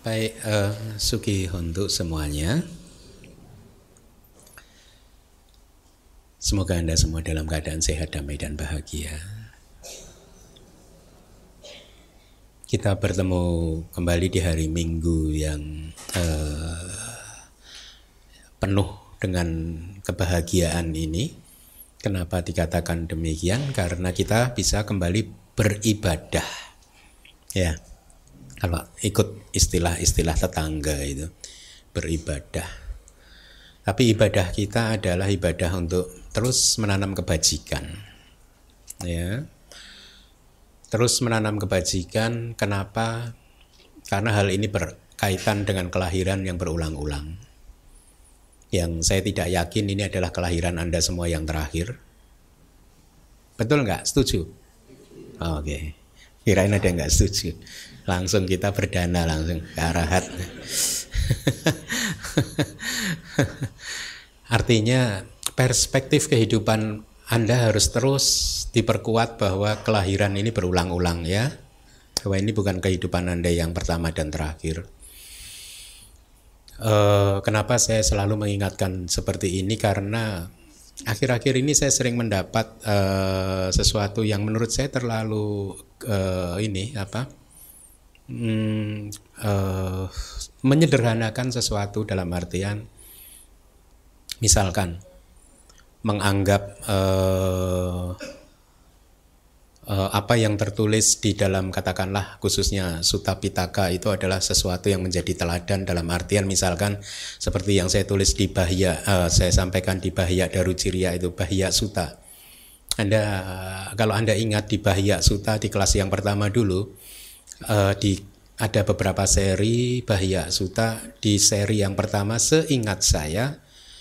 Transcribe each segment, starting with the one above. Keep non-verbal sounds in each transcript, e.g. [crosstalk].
Baik, uh, Sugi untuk semuanya. Semoga Anda semua dalam keadaan sehat, damai, dan bahagia. Kita bertemu kembali di hari Minggu yang uh, penuh dengan kebahagiaan ini. Kenapa dikatakan demikian? Karena kita bisa kembali beribadah. Ya kalau ikut istilah-istilah tetangga itu beribadah. Tapi ibadah kita adalah ibadah untuk terus menanam kebajikan. Ya. Terus menanam kebajikan kenapa? Karena hal ini berkaitan dengan kelahiran yang berulang-ulang. Yang saya tidak yakin ini adalah kelahiran Anda semua yang terakhir. Betul nggak? Setuju? Oke. Okay. Kirain ada nggak setuju. Langsung kita berdana langsung ke arahat. Artinya perspektif kehidupan anda harus terus diperkuat bahwa kelahiran ini berulang-ulang ya. Bahwa ini bukan kehidupan anda yang pertama dan terakhir. Uh, kenapa saya selalu mengingatkan seperti ini? Karena akhir-akhir ini saya sering mendapat uh, sesuatu yang menurut saya terlalu uh, ini apa hmm, uh, menyederhanakan sesuatu dalam artian misalkan menganggap uh, apa yang tertulis di dalam katakanlah khususnya Sutta Pitaka itu adalah sesuatu yang menjadi teladan dalam artian misalkan seperti yang saya tulis di Bahya uh, saya sampaikan di Bahya Daruciria itu Bahya Sutta anda kalau Anda ingat di Bahya Sutta di kelas yang pertama dulu uh, di ada beberapa seri Bahya Suta. Di seri yang pertama seingat saya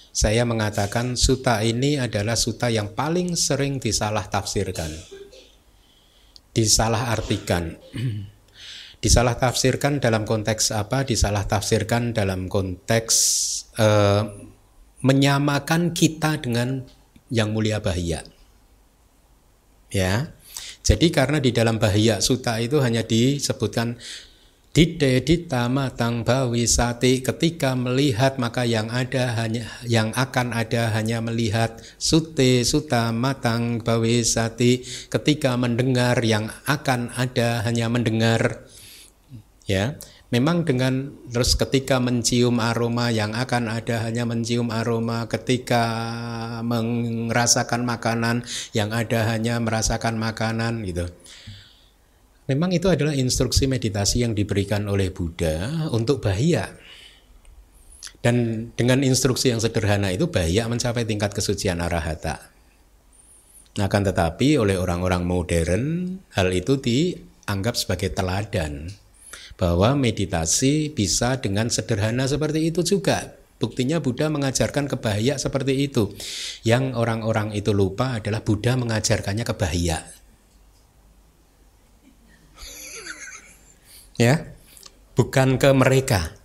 saya mengatakan suta ini adalah suta yang paling sering disalah tafsirkan disalah artikan disalah tafsirkan dalam konteks apa? Disalah tafsirkan dalam konteks uh, menyamakan kita dengan yang mulia Bahya ya. Jadi karena di dalam Bahya Suta itu hanya disebutkan Dide dita matang sati ketika melihat maka yang ada hanya yang akan ada hanya melihat sute suta matang sati. Ketika mendengar yang akan ada hanya mendengar. Ya Memang dengan terus ketika mencium aroma yang akan ada hanya mencium aroma, ketika merasakan makanan yang ada hanya merasakan makanan gitu. Memang itu adalah instruksi meditasi yang diberikan oleh Buddha untuk bahaya. Dan dengan instruksi yang sederhana itu bahaya mencapai tingkat kesucian arahata. Akan tetapi oleh orang-orang modern hal itu dianggap sebagai teladan bahwa meditasi bisa dengan sederhana seperti itu juga. Buktinya Buddha mengajarkan kebahaya seperti itu. Yang orang-orang itu lupa adalah Buddha mengajarkannya kebahaya. Ya, bukan ke mereka.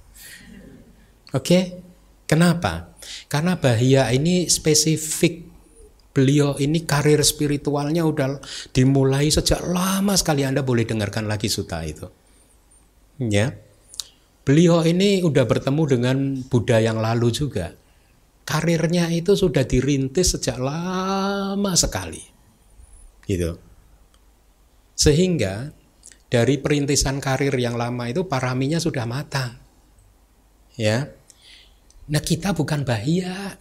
Oke, kenapa? Karena bahaya ini spesifik. Beliau ini karir spiritualnya udah dimulai sejak lama sekali. Anda boleh dengarkan lagi suta itu. Ya? Beliau ini udah bertemu dengan Buddha yang lalu juga. Karirnya itu sudah dirintis sejak lama sekali. Gitu. Sehingga dari perintisan karir yang lama itu paraminya sudah matang ya nah kita bukan bahaya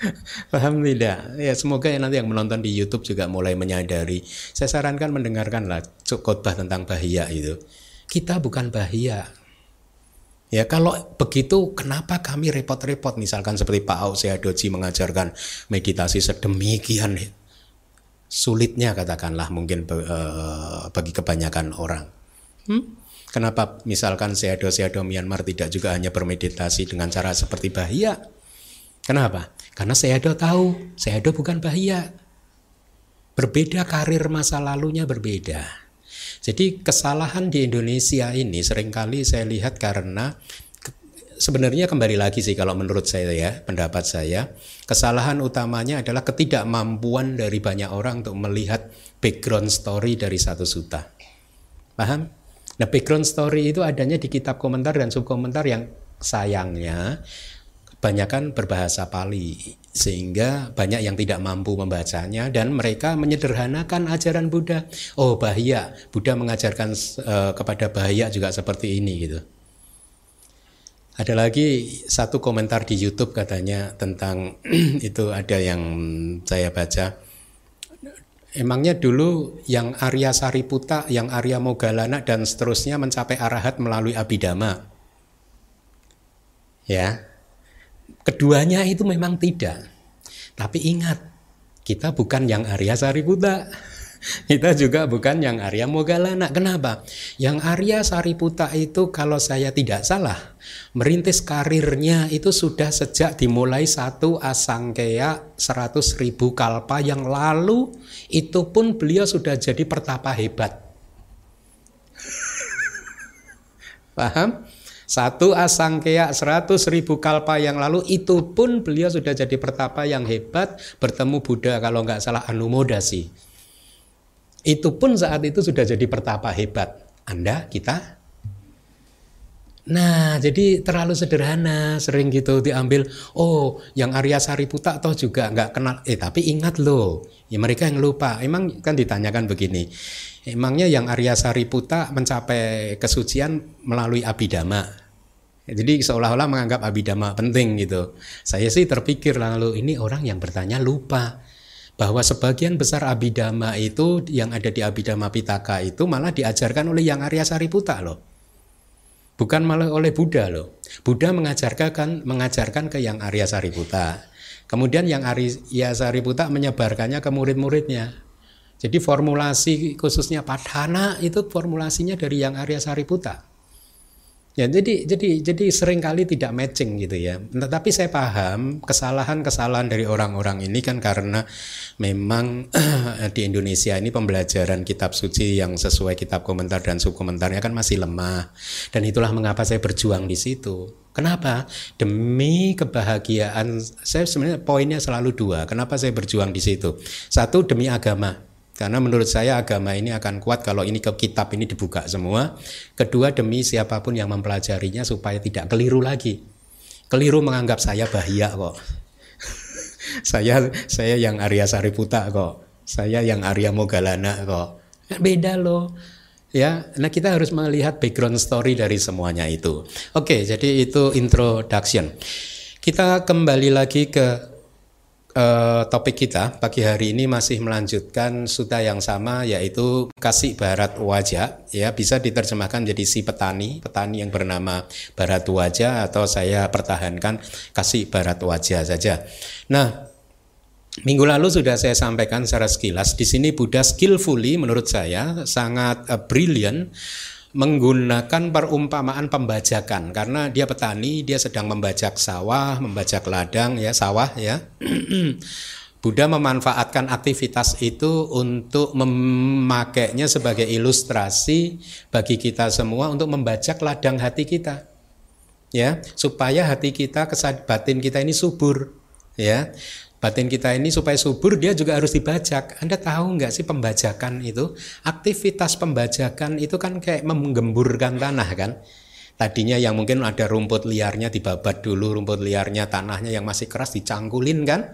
[laughs] Paham tidak? Ya semoga ya nanti yang menonton di YouTube juga mulai menyadari. Saya sarankan mendengarkanlah khotbah tentang bahaya itu. Kita bukan bahaya. Ya kalau begitu kenapa kami repot-repot misalkan seperti Pak Au Seadoji mengajarkan meditasi sedemikian sulitnya katakanlah mungkin uh, bagi kebanyakan orang. Hmm? Kenapa misalkan Seado Seado Myanmar tidak juga hanya bermeditasi dengan cara seperti bahaya? Kenapa? Karena Seado tahu, Seado bukan bahaya. Berbeda karir masa lalunya berbeda. Jadi kesalahan di Indonesia ini sering kali saya lihat karena sebenarnya kembali lagi sih kalau menurut saya ya, pendapat saya, kesalahan utamanya adalah ketidakmampuan dari banyak orang untuk melihat background story dari satu suta. Paham? Nah, background story itu adanya di kitab komentar dan subkomentar yang sayangnya kebanyakan berbahasa Pali sehingga banyak yang tidak mampu membacanya dan mereka menyederhanakan ajaran Buddha. Oh, bahaya. Buddha mengajarkan uh, kepada bahaya juga seperti ini gitu. Ada lagi satu komentar di YouTube katanya tentang [clears throat] itu ada yang saya baca Emangnya dulu yang Arya Sariputa, yang Arya Mogalana dan seterusnya mencapai arahat melalui abidama. Ya. Keduanya itu memang tidak. Tapi ingat, kita bukan yang Arya Sariputa. Kita juga bukan yang Arya Mogalana. Kenapa? Yang Arya Sariputa itu kalau saya tidak salah, merintis karirnya itu sudah sejak dimulai satu asangkea 100 ribu kalpa yang lalu itu pun beliau sudah jadi pertapa hebat. [laughs] Paham? Satu asangkea 100 ribu kalpa yang lalu itu pun beliau sudah jadi pertapa yang hebat bertemu Buddha kalau nggak salah Anumodasi itu pun saat itu sudah jadi pertapa hebat. Anda, kita Nah, jadi terlalu sederhana, sering gitu diambil. Oh, yang Arya Sariputa toh juga nggak kenal. Eh, tapi ingat loh, ya mereka yang lupa. Emang kan ditanyakan begini. Emangnya yang Arya Sariputa mencapai kesucian melalui abidama. Jadi seolah-olah menganggap abidama penting gitu. Saya sih terpikir lalu ini orang yang bertanya lupa bahwa sebagian besar abidama itu yang ada di abidama pitaka itu malah diajarkan oleh yang Arya Sariputa loh. Bukan malah oleh Buddha loh. Buddha mengajarkan mengajarkan ke yang Arya Sariputa. Kemudian yang Arya Sariputa menyebarkannya ke murid-muridnya. Jadi formulasi khususnya padhana itu formulasinya dari yang Arya Sariputa. Ya, jadi jadi jadi sering kali tidak matching gitu ya. Tetapi saya paham kesalahan-kesalahan dari orang-orang ini kan karena memang [clears throat] di Indonesia ini pembelajaran kitab suci yang sesuai kitab komentar dan subkomentarnya kan masih lemah. Dan itulah mengapa saya berjuang di situ. Kenapa? Demi kebahagiaan. Saya sebenarnya poinnya selalu dua. Kenapa saya berjuang di situ? Satu demi agama karena menurut saya agama ini akan kuat kalau ini ke kitab ini dibuka semua. Kedua demi siapa pun yang mempelajarinya supaya tidak keliru lagi. Keliru menganggap saya bahaya kok. [laughs] saya saya yang Arya Sariputa kok. Saya yang Arya Mogalana kok. Beda loh. Ya, nah kita harus melihat background story dari semuanya itu. Oke, jadi itu introduction. Kita kembali lagi ke uh, topik kita pagi hari ini masih melanjutkan suta yang sama yaitu kasih barat wajah ya bisa diterjemahkan jadi si petani petani yang bernama barat wajah atau saya pertahankan kasih barat wajah saja. Nah Minggu lalu sudah saya sampaikan secara sekilas di sini Buddha skillfully menurut saya sangat uh, brilliant menggunakan perumpamaan pembajakan. Karena dia petani dia sedang membajak sawah membajak ladang ya sawah ya. [clears throat] Buddha memanfaatkan aktivitas itu untuk memakainya sebagai ilustrasi bagi kita semua untuk membajak ladang hati kita ya. Supaya hati kita kesad batin kita ini subur ya batin kita ini supaya subur dia juga harus dibajak. Anda tahu nggak sih pembajakan itu? Aktivitas pembajakan itu kan kayak menggemburkan tanah kan? Tadinya yang mungkin ada rumput liarnya dibabat dulu, rumput liarnya tanahnya yang masih keras dicangkulin kan?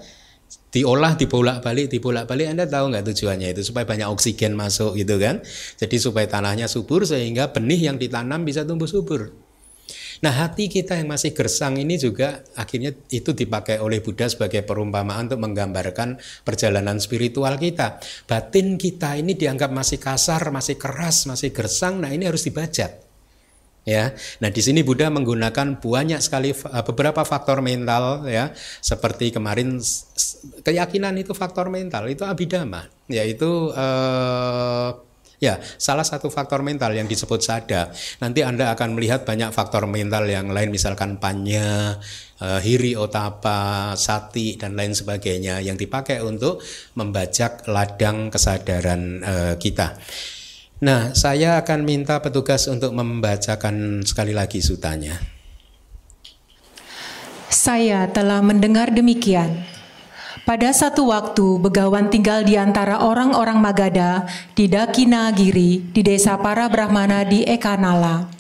diolah dibolak-balik dibolak-balik Anda tahu nggak tujuannya itu supaya banyak oksigen masuk gitu kan jadi supaya tanahnya subur sehingga benih yang ditanam bisa tumbuh subur Nah hati kita yang masih gersang ini juga akhirnya itu dipakai oleh Buddha sebagai perumpamaan untuk menggambarkan perjalanan spiritual kita. Batin kita ini dianggap masih kasar, masih keras, masih gersang. Nah ini harus dibajak. Ya, nah di sini Buddha menggunakan banyak sekali eh, beberapa faktor mental ya, seperti kemarin keyakinan itu faktor mental itu abidama, yaitu eh, Ya, salah satu faktor mental yang disebut sada. Nanti Anda akan melihat banyak faktor mental yang lain misalkan panya, uh, hiri otapa, sati dan lain sebagainya yang dipakai untuk membajak ladang kesadaran uh, kita. Nah, saya akan minta petugas untuk membacakan sekali lagi sutanya. Saya telah mendengar demikian Pada satu waktu, Begawan tinggal di antara orang-orang Magada di Dakinagiri di desa para Brahmana di Ekanala.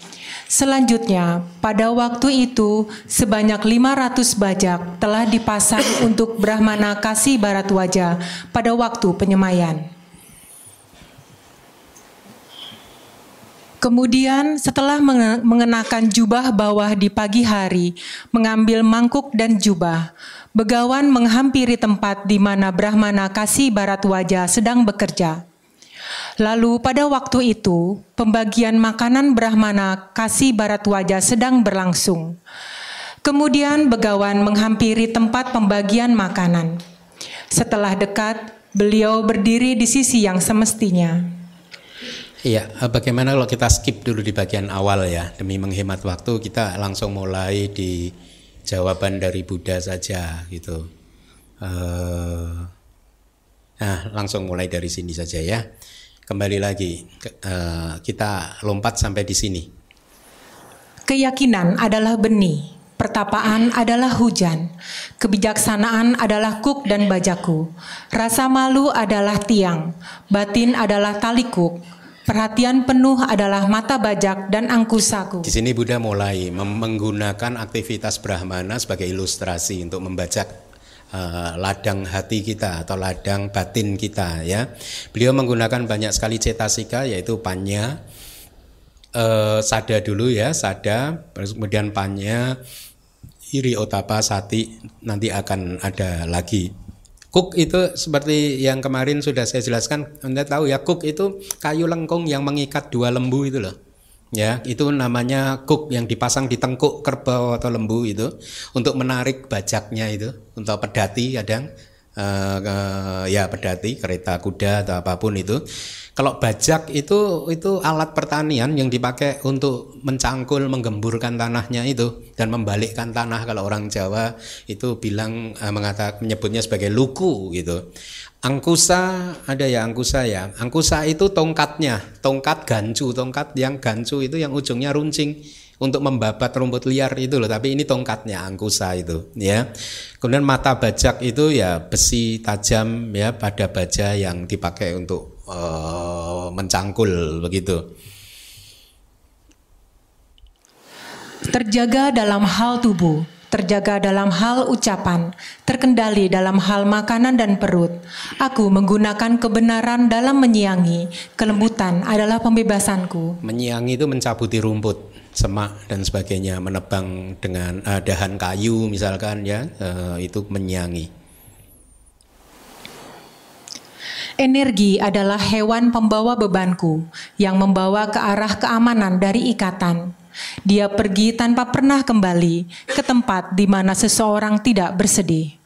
Selanjutnya, pada waktu itu sebanyak 500 bajak telah dipasang [coughs] untuk Brahmana Kasih Baratwaja pada waktu penyemayan. Kemudian setelah mengenakan jubah bawah di pagi hari, mengambil mangkuk dan jubah, Begawan menghampiri tempat di mana Brahmana Kasih Baratwaja sedang bekerja. Lalu pada waktu itu, pembagian makanan Brahmana Kasih Baratwaja sedang berlangsung. Kemudian Begawan menghampiri tempat pembagian makanan. Setelah dekat, beliau berdiri di sisi yang semestinya. Iya, eh, bagaimana kalau kita skip dulu di bagian awal ya, demi menghemat waktu kita langsung mulai di jawaban dari Buddha saja gitu. Uh, nah, langsung mulai dari sini saja ya. Kembali lagi, uh, kita lompat sampai di sini. Keyakinan adalah benih, pertapaan adalah hujan, kebijaksanaan adalah kuk dan bajaku, rasa malu adalah tiang, batin adalah talikuk, Perhatian penuh adalah mata bajak dan angkusaku. Di sini Buddha mulai menggunakan aktivitas Brahmana sebagai ilustrasi untuk membajak uh, ladang hati kita atau ladang batin kita ya. Beliau menggunakan banyak sekali cetasika yaitu panya, uh, sada dulu ya, sada, kemudian panya, iri otapa sati nanti akan ada lagi Kuk itu seperti yang kemarin sudah saya jelaskan, Anda tahu ya, kuk itu kayu lengkung yang mengikat dua lembu itu loh. Ya, itu namanya kuk yang dipasang di tengkuk kerbau atau lembu itu untuk menarik bajaknya itu, untuk pedati kadang uh, uh, ya pedati kereta kuda atau apa pun itu kalau bajak itu itu alat pertanian yang dipakai untuk mencangkul, menggemburkan tanahnya itu dan membalikkan tanah kalau orang Jawa itu bilang uh, mengatakan menyebutnya sebagai luku gitu. Angkusa ada ya angkusa ya. Angkusa itu tongkatnya, tongkat gancu, tongkat yang gancu itu yang ujungnya runcing untuk membabat rumput liar itu loh. Tapi ini tongkatnya angkusa itu ya. Kemudian mata bajak itu ya besi tajam ya pada baja yang dipakai untuk uh, mencangkul begitu. Terjaga dalam hal tubuh terjaga dalam hal ucapan, terkendali dalam hal makanan dan perut. Aku menggunakan kebenaran dalam menyiangi, kelembutan adalah pembebasanku. Menyiangi itu mencabuti rumput, semak dan sebagainya menebang dengan uh, dahan kayu misalkan ya uh, itu menyangi Energi adalah hewan pembawa bebanku yang membawa ke arah keamanan dari ikatan. Dia pergi tanpa pernah kembali ke tempat di mana seseorang tidak bersedih.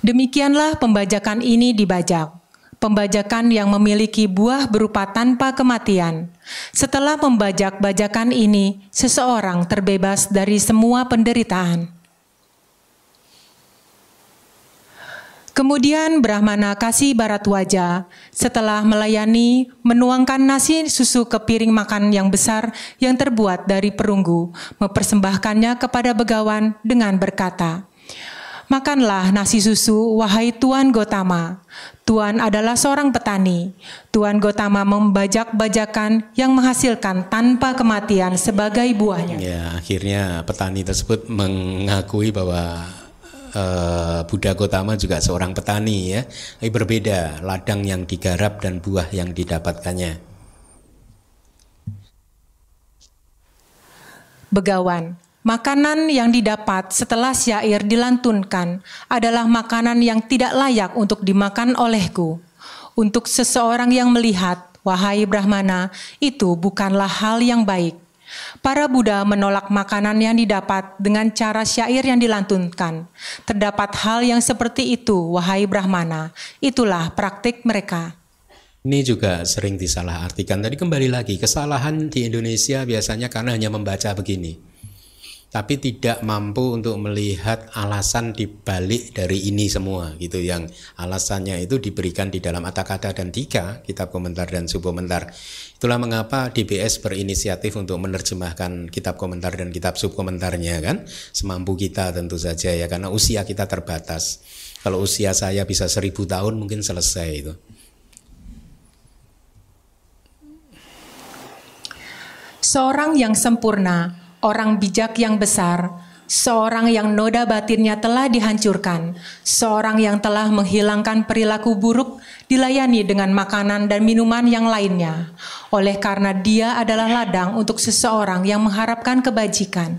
Demikianlah pembajakan ini dibajak pembajakan yang memiliki buah berupa tanpa kematian. Setelah membajak bajakan ini, seseorang terbebas dari semua penderitaan. Kemudian Brahmana kasih barat wajah setelah melayani menuangkan nasi susu ke piring makan yang besar yang terbuat dari perunggu, mempersembahkannya kepada begawan dengan berkata, Makanlah nasi susu, wahai Tuan Gotama. Tuan adalah seorang petani. Tuan Gotama membajak bajakan yang menghasilkan tanpa kematian sebagai buahnya. Ya, akhirnya petani tersebut mengakui bahwa uh, Buddha Gotama juga seorang petani ya. Tapi berbeda ladang yang digarap dan buah yang didapatkannya. Begawan, Makanan yang didapat setelah syair dilantunkan adalah makanan yang tidak layak untuk dimakan olehku. Untuk seseorang yang melihat, wahai Brahmana, itu bukanlah hal yang baik. Para Buddha menolak makanan yang didapat dengan cara syair yang dilantunkan. Terdapat hal yang seperti itu, wahai Brahmana. Itulah praktik mereka. Ini juga sering disalahartikan. Tadi kembali lagi, kesalahan di Indonesia biasanya karena hanya membaca begini tapi tidak mampu untuk melihat alasan dibalik dari ini semua gitu. Yang alasannya itu diberikan di dalam kata-kata dan tiga kitab komentar dan subkomentar. Itulah mengapa DBS berinisiatif untuk menerjemahkan kitab komentar dan kitab subkomentarnya kan? Semampu kita tentu saja ya karena usia kita terbatas. Kalau usia saya bisa seribu tahun mungkin selesai itu. Seorang yang sempurna orang bijak yang besar, seorang yang noda batinnya telah dihancurkan, seorang yang telah menghilangkan perilaku buruk dilayani dengan makanan dan minuman yang lainnya, oleh karena dia adalah ladang untuk seseorang yang mengharapkan kebajikan.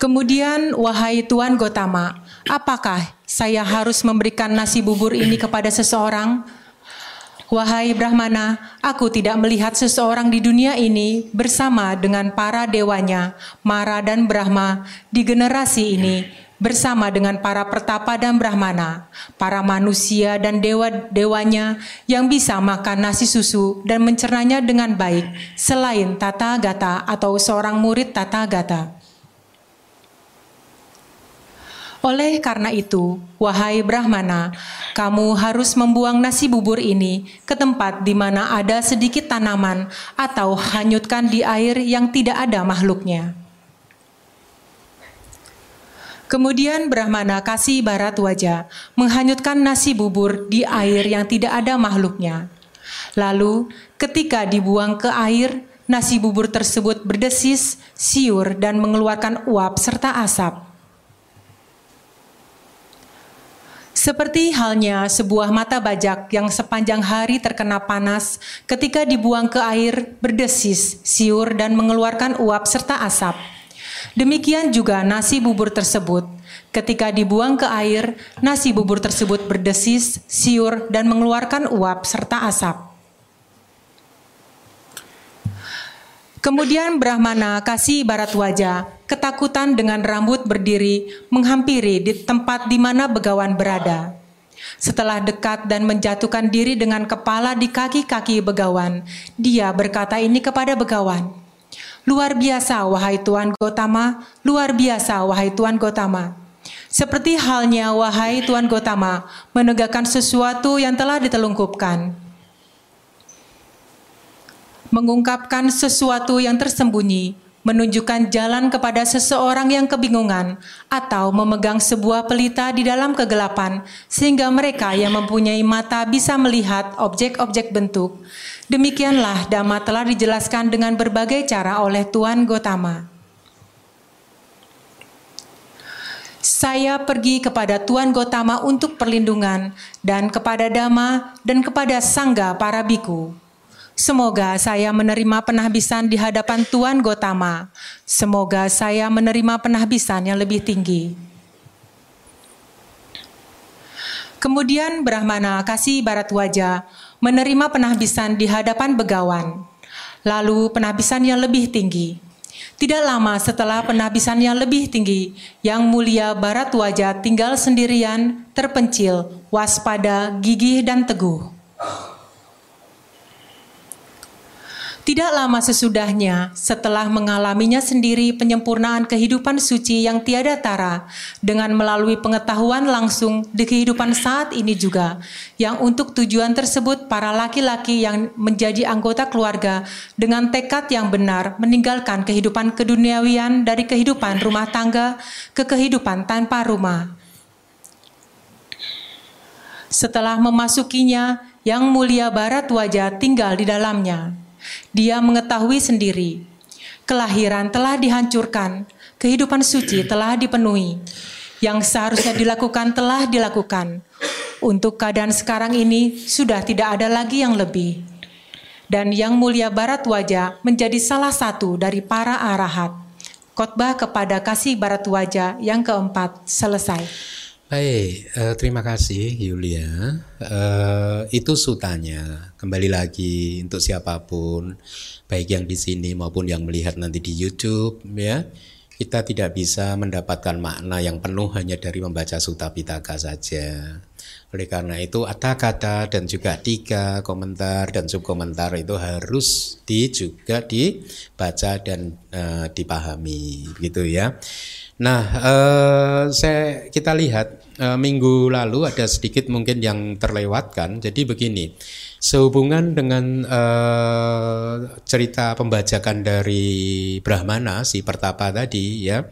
Kemudian, wahai Tuan Gotama, apakah saya harus memberikan nasi bubur ini kepada seseorang? Wahai Brahmana, aku tidak melihat seseorang di dunia ini bersama dengan para dewanya, Mara dan Brahma, di generasi ini bersama dengan para pertapa dan Brahmana, para manusia dan dewa-dewanya yang bisa makan nasi susu dan mencernanya dengan baik, selain Tata Gata atau seorang murid Tata Gata. Oleh karena itu, wahai Brahmana, kamu harus membuang nasi bubur ini ke tempat di mana ada sedikit tanaman atau hanyutkan di air yang tidak ada makhluknya. Kemudian Brahmana kasih barat wajah menghanyutkan nasi bubur di air yang tidak ada makhluknya. Lalu ketika dibuang ke air, nasi bubur tersebut berdesis, siur, dan mengeluarkan uap serta asap. Seperti halnya sebuah mata bajak yang sepanjang hari terkena panas, ketika dibuang ke air, berdesis, siur, dan mengeluarkan uap serta asap. Demikian juga nasi bubur tersebut. Ketika dibuang ke air, nasi bubur tersebut berdesis, siur, dan mengeluarkan uap serta asap. Kemudian Brahmana kasih barat wajah, ketakutan dengan rambut berdiri, menghampiri di tempat di mana begawan berada. Setelah dekat dan menjatuhkan diri dengan kepala di kaki-kaki begawan, dia berkata ini kepada begawan, Luar biasa wahai Tuan Gotama, luar biasa wahai Tuan Gotama. Seperti halnya wahai Tuan Gotama menegakkan sesuatu yang telah ditelungkupkan mengungkapkan sesuatu yang tersembunyi, menunjukkan jalan kepada seseorang yang kebingungan, atau memegang sebuah pelita di dalam kegelapan, sehingga mereka yang mempunyai mata bisa melihat objek-objek bentuk. Demikianlah Dhamma telah dijelaskan dengan berbagai cara oleh Tuan Gotama. Saya pergi kepada Tuan Gotama untuk perlindungan dan kepada Dhamma dan kepada Sangga para biku. Semoga saya menerima penahbisan di hadapan Tuan Gotama. Semoga saya menerima penahbisan yang lebih tinggi. Kemudian Brahmana kasih barat wajah menerima penahbisan di hadapan begawan. Lalu penahbisan yang lebih tinggi. Tidak lama setelah penahbisan yang lebih tinggi, yang mulia barat wajah tinggal sendirian, terpencil, waspada, gigih, dan teguh. Tidak lama sesudahnya, setelah mengalaminya sendiri penyempurnaan kehidupan suci yang tiada tara, dengan melalui pengetahuan langsung di kehidupan saat ini juga, yang untuk tujuan tersebut para laki-laki yang menjadi anggota keluarga dengan tekad yang benar meninggalkan kehidupan keduniawian dari kehidupan rumah tangga ke kehidupan tanpa rumah. Setelah memasukinya, yang mulia barat wajah tinggal di dalamnya. Dia mengetahui sendiri, kelahiran telah dihancurkan, kehidupan suci telah dipenuhi, yang seharusnya dilakukan telah dilakukan. Untuk keadaan sekarang ini sudah tidak ada lagi yang lebih. Dan yang mulia barat wajah menjadi salah satu dari para arahat. Khotbah kepada kasih barat wajah yang keempat selesai. Baik, uh, terima kasih Yulia. Uh, itu sutanya. Kembali lagi untuk siapa pun, baik yang di sini maupun yang melihat nanti di YouTube, ya. Kita tidak bisa mendapatkan makna yang penuh hanya dari membaca Suta Pitaka saja. Oleh karena itu ada kata dan juga tiga komentar dan subkomentar itu harus di juga dibaca dan uh, dipahami gitu ya. Nah, uh, saya kita lihat uh, minggu lalu ada sedikit mungkin yang terlewatkan. Jadi begini, sehubungan dengan uh, cerita pembajakan dari Brahmana si Pertapa tadi ya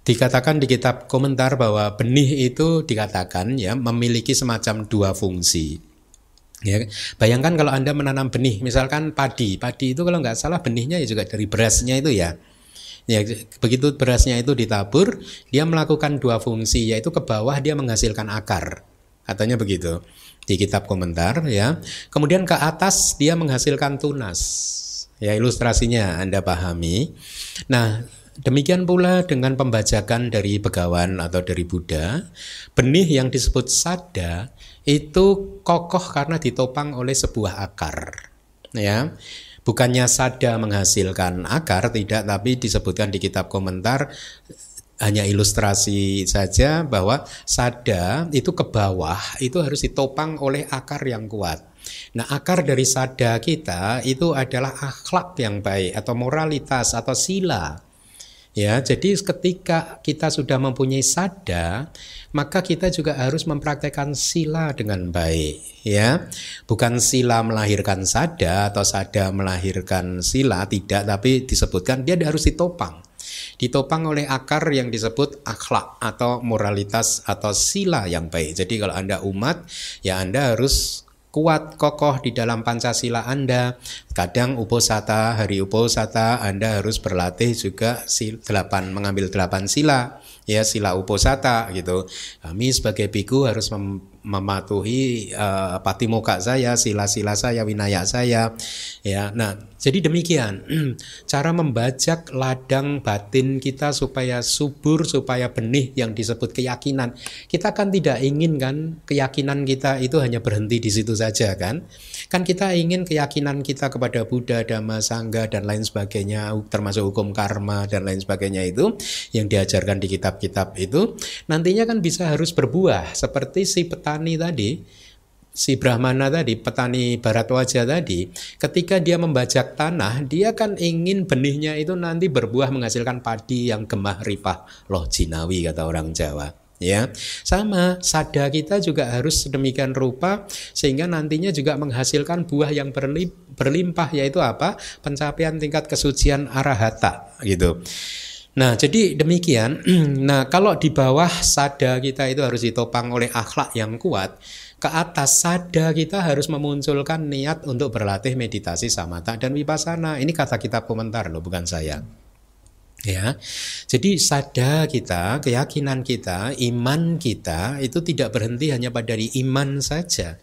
dikatakan di kitab komentar bahwa benih itu dikatakan ya memiliki semacam dua fungsi. Ya, bayangkan kalau anda menanam benih, misalkan padi, padi itu kalau nggak salah benihnya ya juga dari berasnya itu ya. Ya, begitu berasnya itu ditabur, dia melakukan dua fungsi, yaitu ke bawah dia menghasilkan akar, katanya begitu di kitab komentar ya. Kemudian ke atas dia menghasilkan tunas. Ya ilustrasinya Anda pahami. Nah, Demikian pula dengan pembajakan dari begawan atau dari Buddha, benih yang disebut sada itu kokoh karena ditopang oleh sebuah akar. Ya. Bukannya sada menghasilkan akar tidak tapi disebutkan di kitab komentar hanya ilustrasi saja bahwa sada itu ke bawah itu harus ditopang oleh akar yang kuat. Nah, akar dari sada kita itu adalah akhlak yang baik atau moralitas atau sila Ya, jadi ketika kita sudah mempunyai sada, maka kita juga harus mempraktekkan sila dengan baik, ya. Bukan sila melahirkan sada atau sada melahirkan sila, tidak, tapi disebutkan dia harus ditopang. Ditopang oleh akar yang disebut akhlak atau moralitas atau sila yang baik. Jadi kalau Anda umat, ya Anda harus kuat kokoh di dalam Pancasila Anda. Kadang uposata, hari uposata Anda harus berlatih juga si delapan mengambil delapan sila, ya sila uposata gitu. Kami sebagai biku harus mem mematuhi uh, patimoka saya, sila-sila saya, winaya saya. Ya, nah jadi demikian [clears throat] cara membajak ladang batin kita supaya subur, supaya benih yang disebut keyakinan. Kita kan tidak ingin kan keyakinan kita itu hanya berhenti di situ saja kan? Kan kita ingin keyakinan kita kepada Buddha, Dhamma, Sangha dan lain sebagainya, termasuk hukum karma dan lain sebagainya itu yang diajarkan di kitab-kitab itu nantinya kan bisa harus berbuah seperti si petani tadi si Brahmana tadi, petani barat wajah tadi, ketika dia membajak tanah, dia kan ingin benihnya itu nanti berbuah menghasilkan padi yang gemah ripah loh jinawi kata orang Jawa. Ya, sama sada kita juga harus sedemikian rupa sehingga nantinya juga menghasilkan buah yang berlimpah yaitu apa? Pencapaian tingkat kesucian arahata gitu. Nah, jadi demikian. [clears throat] Nah, kalau di bawah sada kita itu harus ditopang oleh akhlak yang kuat, ke atas sada kita harus memunculkan niat untuk berlatih meditasi samatha dan vipassana. Ini kata kitab komentar loh, bukan saya. Ya, jadi sada kita, keyakinan kita, iman kita itu tidak berhenti hanya pada dari iman saja.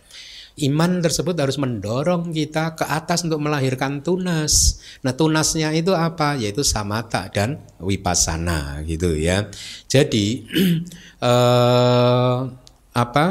Iman tersebut harus mendorong kita ke atas untuk melahirkan tunas. Nah, tunasnya itu apa? Yaitu samata dan vipassana gitu ya. Jadi [clears throat] eh, apa?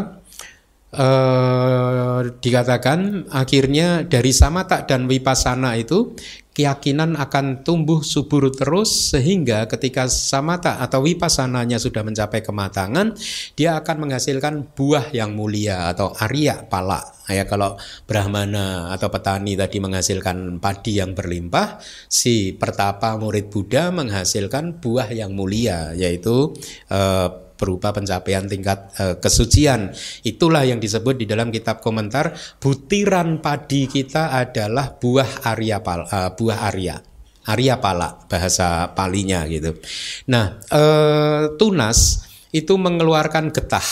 eh, dikatakan akhirnya dari samata dan wipasana itu keyakinan akan tumbuh subur terus sehingga ketika samata atau wipasananya sudah mencapai kematangan dia akan menghasilkan buah yang mulia atau arya pala ya kalau brahmana atau petani tadi menghasilkan padi yang berlimpah si pertapa murid Buddha menghasilkan buah yang mulia yaitu eh, berupa pencapaian tingkat uh, kesucian. Itulah yang disebut di dalam kitab komentar butiran padi kita adalah buah Arya pal, uh, buah Arya. Arya pala bahasa palinya gitu. Nah, uh, tunas itu mengeluarkan getah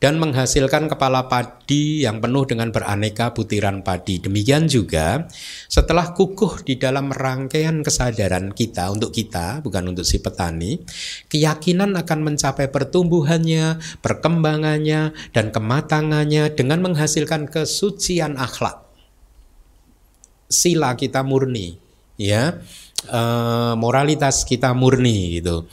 dan menghasilkan kepala padi yang penuh dengan beraneka butiran padi. Demikian juga setelah kukuh di dalam rangkaian kesadaran kita untuk kita, bukan untuk si petani, keyakinan akan mencapai pertumbuhannya, perkembangannya, dan kematangannya dengan menghasilkan kesucian akhlak. Sila kita murni, ya, e, moralitas kita murni gitu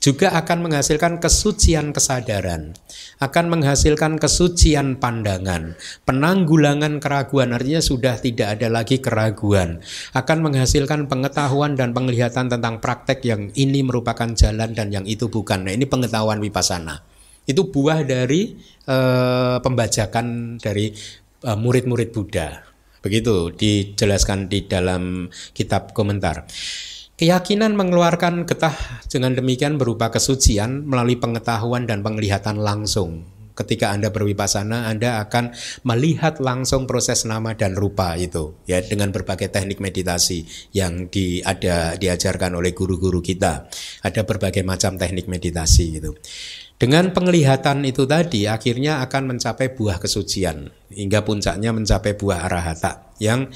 juga akan menghasilkan kesucian kesadaran, akan menghasilkan kesucian pandangan, penanggulangan keraguan artinya sudah tidak ada lagi keraguan, akan menghasilkan pengetahuan dan penglihatan tentang praktek yang ini merupakan jalan dan yang itu bukan. Nah, ini pengetahuan vipassana. Itu buah dari uh, pembajakan dari uh, murid-murid Buddha. Begitu dijelaskan di dalam kitab komentar. Keyakinan mengeluarkan getah dengan demikian berupa kesucian melalui pengetahuan dan penglihatan langsung. Ketika Anda berwipasana, Anda akan melihat langsung proses nama dan rupa itu ya dengan berbagai teknik meditasi yang di, ada diajarkan oleh guru-guru kita. Ada berbagai macam teknik meditasi gitu. Dengan penglihatan itu tadi akhirnya akan mencapai buah kesucian hingga puncaknya mencapai buah arahata yang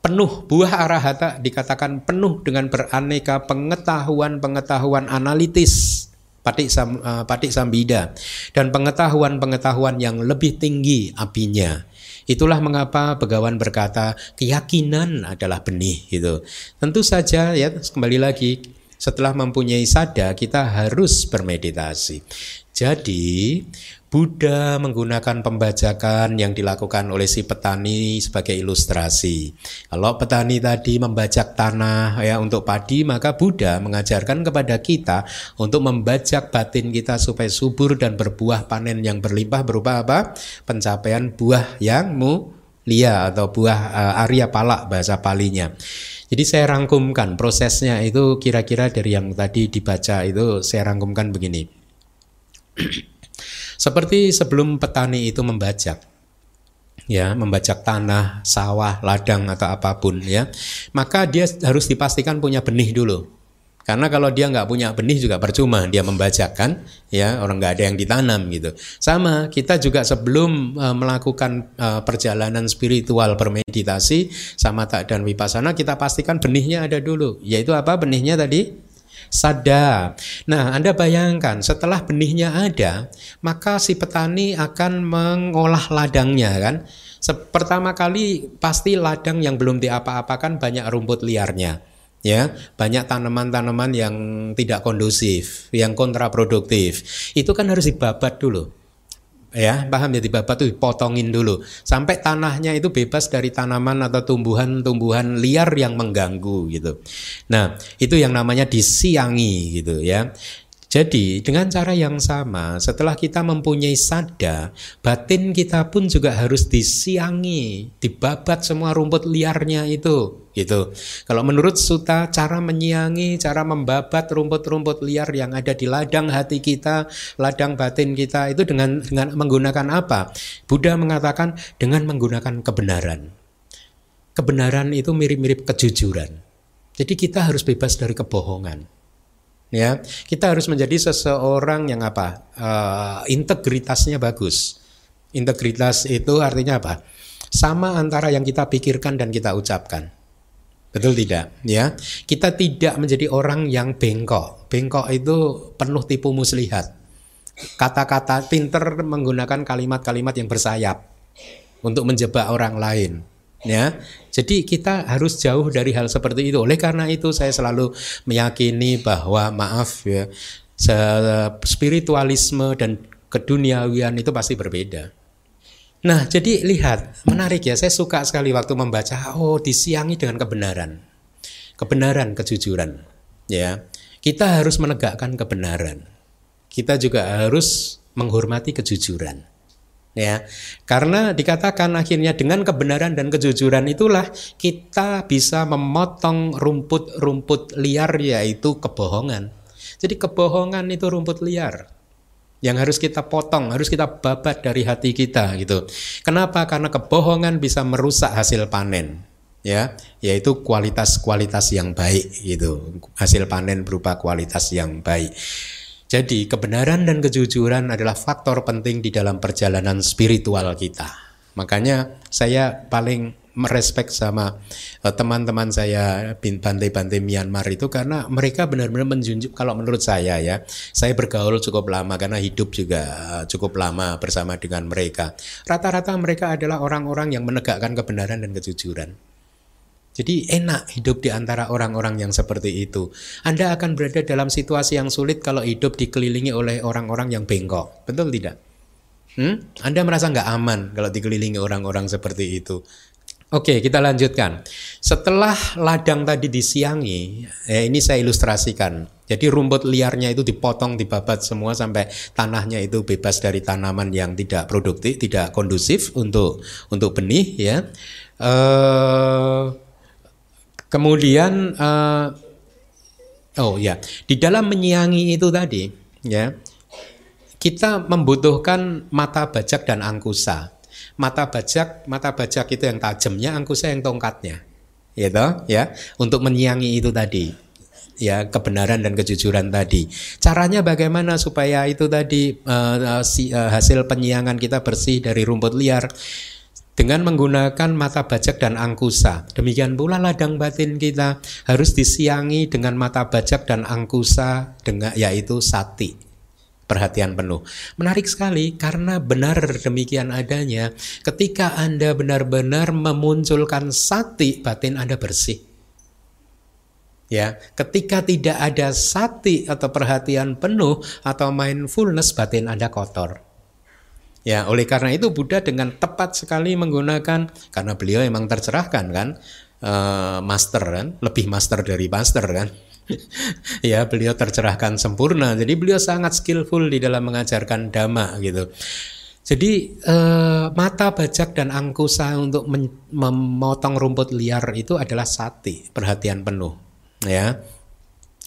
penuh buah arahata dikatakan penuh dengan beraneka pengetahuan-pengetahuan analitis patik sam, uh, patik sambida dan pengetahuan-pengetahuan yang lebih tinggi apinya. Itulah mengapa Begawan berkata keyakinan adalah benih gitu. Tentu saja ya kembali lagi setelah mempunyai sada kita harus bermeditasi. Jadi Buddha menggunakan pembajakan yang dilakukan oleh si petani sebagai ilustrasi. Kalau petani tadi membajak tanah ya untuk padi, maka Buddha mengajarkan kepada kita untuk membajak batin kita supaya subur dan berbuah panen yang berlimpah berupa apa? Pencapaian buah yang mulia atau buah uh, Arya Palak bahasa palinya. Jadi saya rangkumkan prosesnya itu kira-kira dari yang tadi dibaca itu saya rangkumkan begini. Seperti sebelum petani itu membajak, ya membajak tanah, sawah, ladang atau apa pun ya, maka dia harus dipastikan punya benih dulu. Karena kalau dia nggak punya benih juga percuma dia membajak kan, ya orang nggak ada yang ditanam gitu. Sama kita juga sebelum uh, melakukan uh, perjalanan spiritual bermeditasi sama tak dan wipasana kita pastikan benihnya ada dulu. Yaitu apa benihnya tadi? Sada. Nah, Anda bayangkan setelah benihnya ada, maka si petani akan mengolah ladangnya kan. Pertama kali pasti ladang yang belum diapa-apakan banyak rumput liarnya. Ya, banyak tanaman-tanaman yang tidak kondusif, yang kontraproduktif. Itu kan harus dibabat dulu ya paham ya di babat tuh potongin dulu sampai tanahnya itu bebas dari tanaman atau tumbuhan-tumbuhan liar yang mengganggu gitu. Nah itu yang namanya disiangi gitu ya. Jadi dengan cara yang sama, setelah kita mempunyai sada, batin kita pun juga harus disiangi, dibabat semua rumput liarnya itu, gitu. Kalau menurut Suta, cara menyiangi, cara membabat rumput-rumput liar yang ada di ladang hati kita, ladang batin kita itu dengan dengan menggunakan apa? Buddha mengatakan dengan menggunakan kebenaran. Kebenaran itu mirip-mirip kejujuran. Jadi kita harus bebas dari kebohongan ya kita harus menjadi seseorang yang apa? Uh, integritasnya bagus. Integritas itu artinya apa? Sama antara yang kita pikirkan dan kita ucapkan. Betul tidak? Ya kita tidak menjadi orang yang bengkok. Bengkok itu penuh tipu muslihat. Kata-kata pinter menggunakan kalimat-kalimat yang bersayap untuk menjebak orang lain ya. Jadi kita harus jauh dari hal seperti itu. Oleh karena itu saya selalu meyakini bahwa maaf ya spiritualisme dan keduniawian itu pasti berbeda. Nah jadi lihat menarik ya saya suka sekali waktu membaca oh disiangi dengan kebenaran. Kebenaran kejujuran ya. Kita harus menegakkan kebenaran. Kita juga harus menghormati kejujuran ya. Karena dikatakan akhirnya dengan kebenaran dan kejujuran itulah kita bisa memotong rumput-rumput liar yaitu kebohongan. Jadi kebohongan itu rumput liar yang harus kita potong, harus kita babat dari hati kita gitu. Kenapa? Karena kebohongan bisa merusak hasil panen ya. Yaitu kualitas-kualitas yang baik gitu. Hasil panen berupa kualitas yang baik jadi kebenaran dan kejujuran adalah faktor penting di dalam perjalanan spiritual kita. Makanya saya paling merespek sama eh, teman-teman saya bantai-bantai Myanmar itu karena mereka benar-benar menjunjung kalau menurut saya ya saya bergaul cukup lama karena hidup juga eh, cukup lama bersama dengan mereka rata-rata mereka adalah orang-orang yang menegakkan kebenaran dan kejujuran jadi enak hidup di antara orang-orang yang seperti itu. Anda akan berada dalam situasi yang sulit kalau hidup dikelilingi oleh orang-orang yang bengkok. Betul tidak? Hmm? Anda merasa nggak aman kalau dikelilingi orang-orang seperti itu. Oke, kita lanjutkan. Setelah ladang tadi disiangi, ya ini saya ilustrasikan. Jadi rumput liarnya itu dipotong, dibabat semua sampai tanahnya itu bebas dari tanaman yang tidak produktif, tidak kondusif untuk untuk benih, ya. Uh, kemudian, uh, oh ya, di dalam menyiangi itu tadi, ya, kita membutuhkan mata bajak dan angkusa mata bajak, mata bajak itu yang tajamnya, angkusa yang tongkatnya. Gitu, ya. Untuk menyiangi itu tadi. Ya, kebenaran dan kejujuran tadi. Caranya bagaimana supaya itu tadi uh, si, uh, hasil penyiangan kita bersih dari rumput liar? Dengan menggunakan mata bajak dan angkusa. Demikian pula ladang batin kita harus disiangi dengan mata bajak dan angkusa dengan yaitu sati perhatian penuh. Menarik sekali karena benar demikian adanya. Ketika Anda benar-benar memunculkan sati, batin Anda bersih. Ya, ketika tidak ada sati atau perhatian penuh atau mindfulness, batin Anda kotor. Ya, oleh karena itu Buddha dengan tepat sekali menggunakan karena beliau memang tercerahkan kan, uh, master kan, lebih master dari master kan. [laughs] Ya beliau tercerahkan sempurna. Jadi beliau sangat skillful di dalam mengajarkan dhamma gitu. Jadi eh, mata bajak dan angkusa untuk memotong rumput liar itu adalah sati perhatian penuh. Ya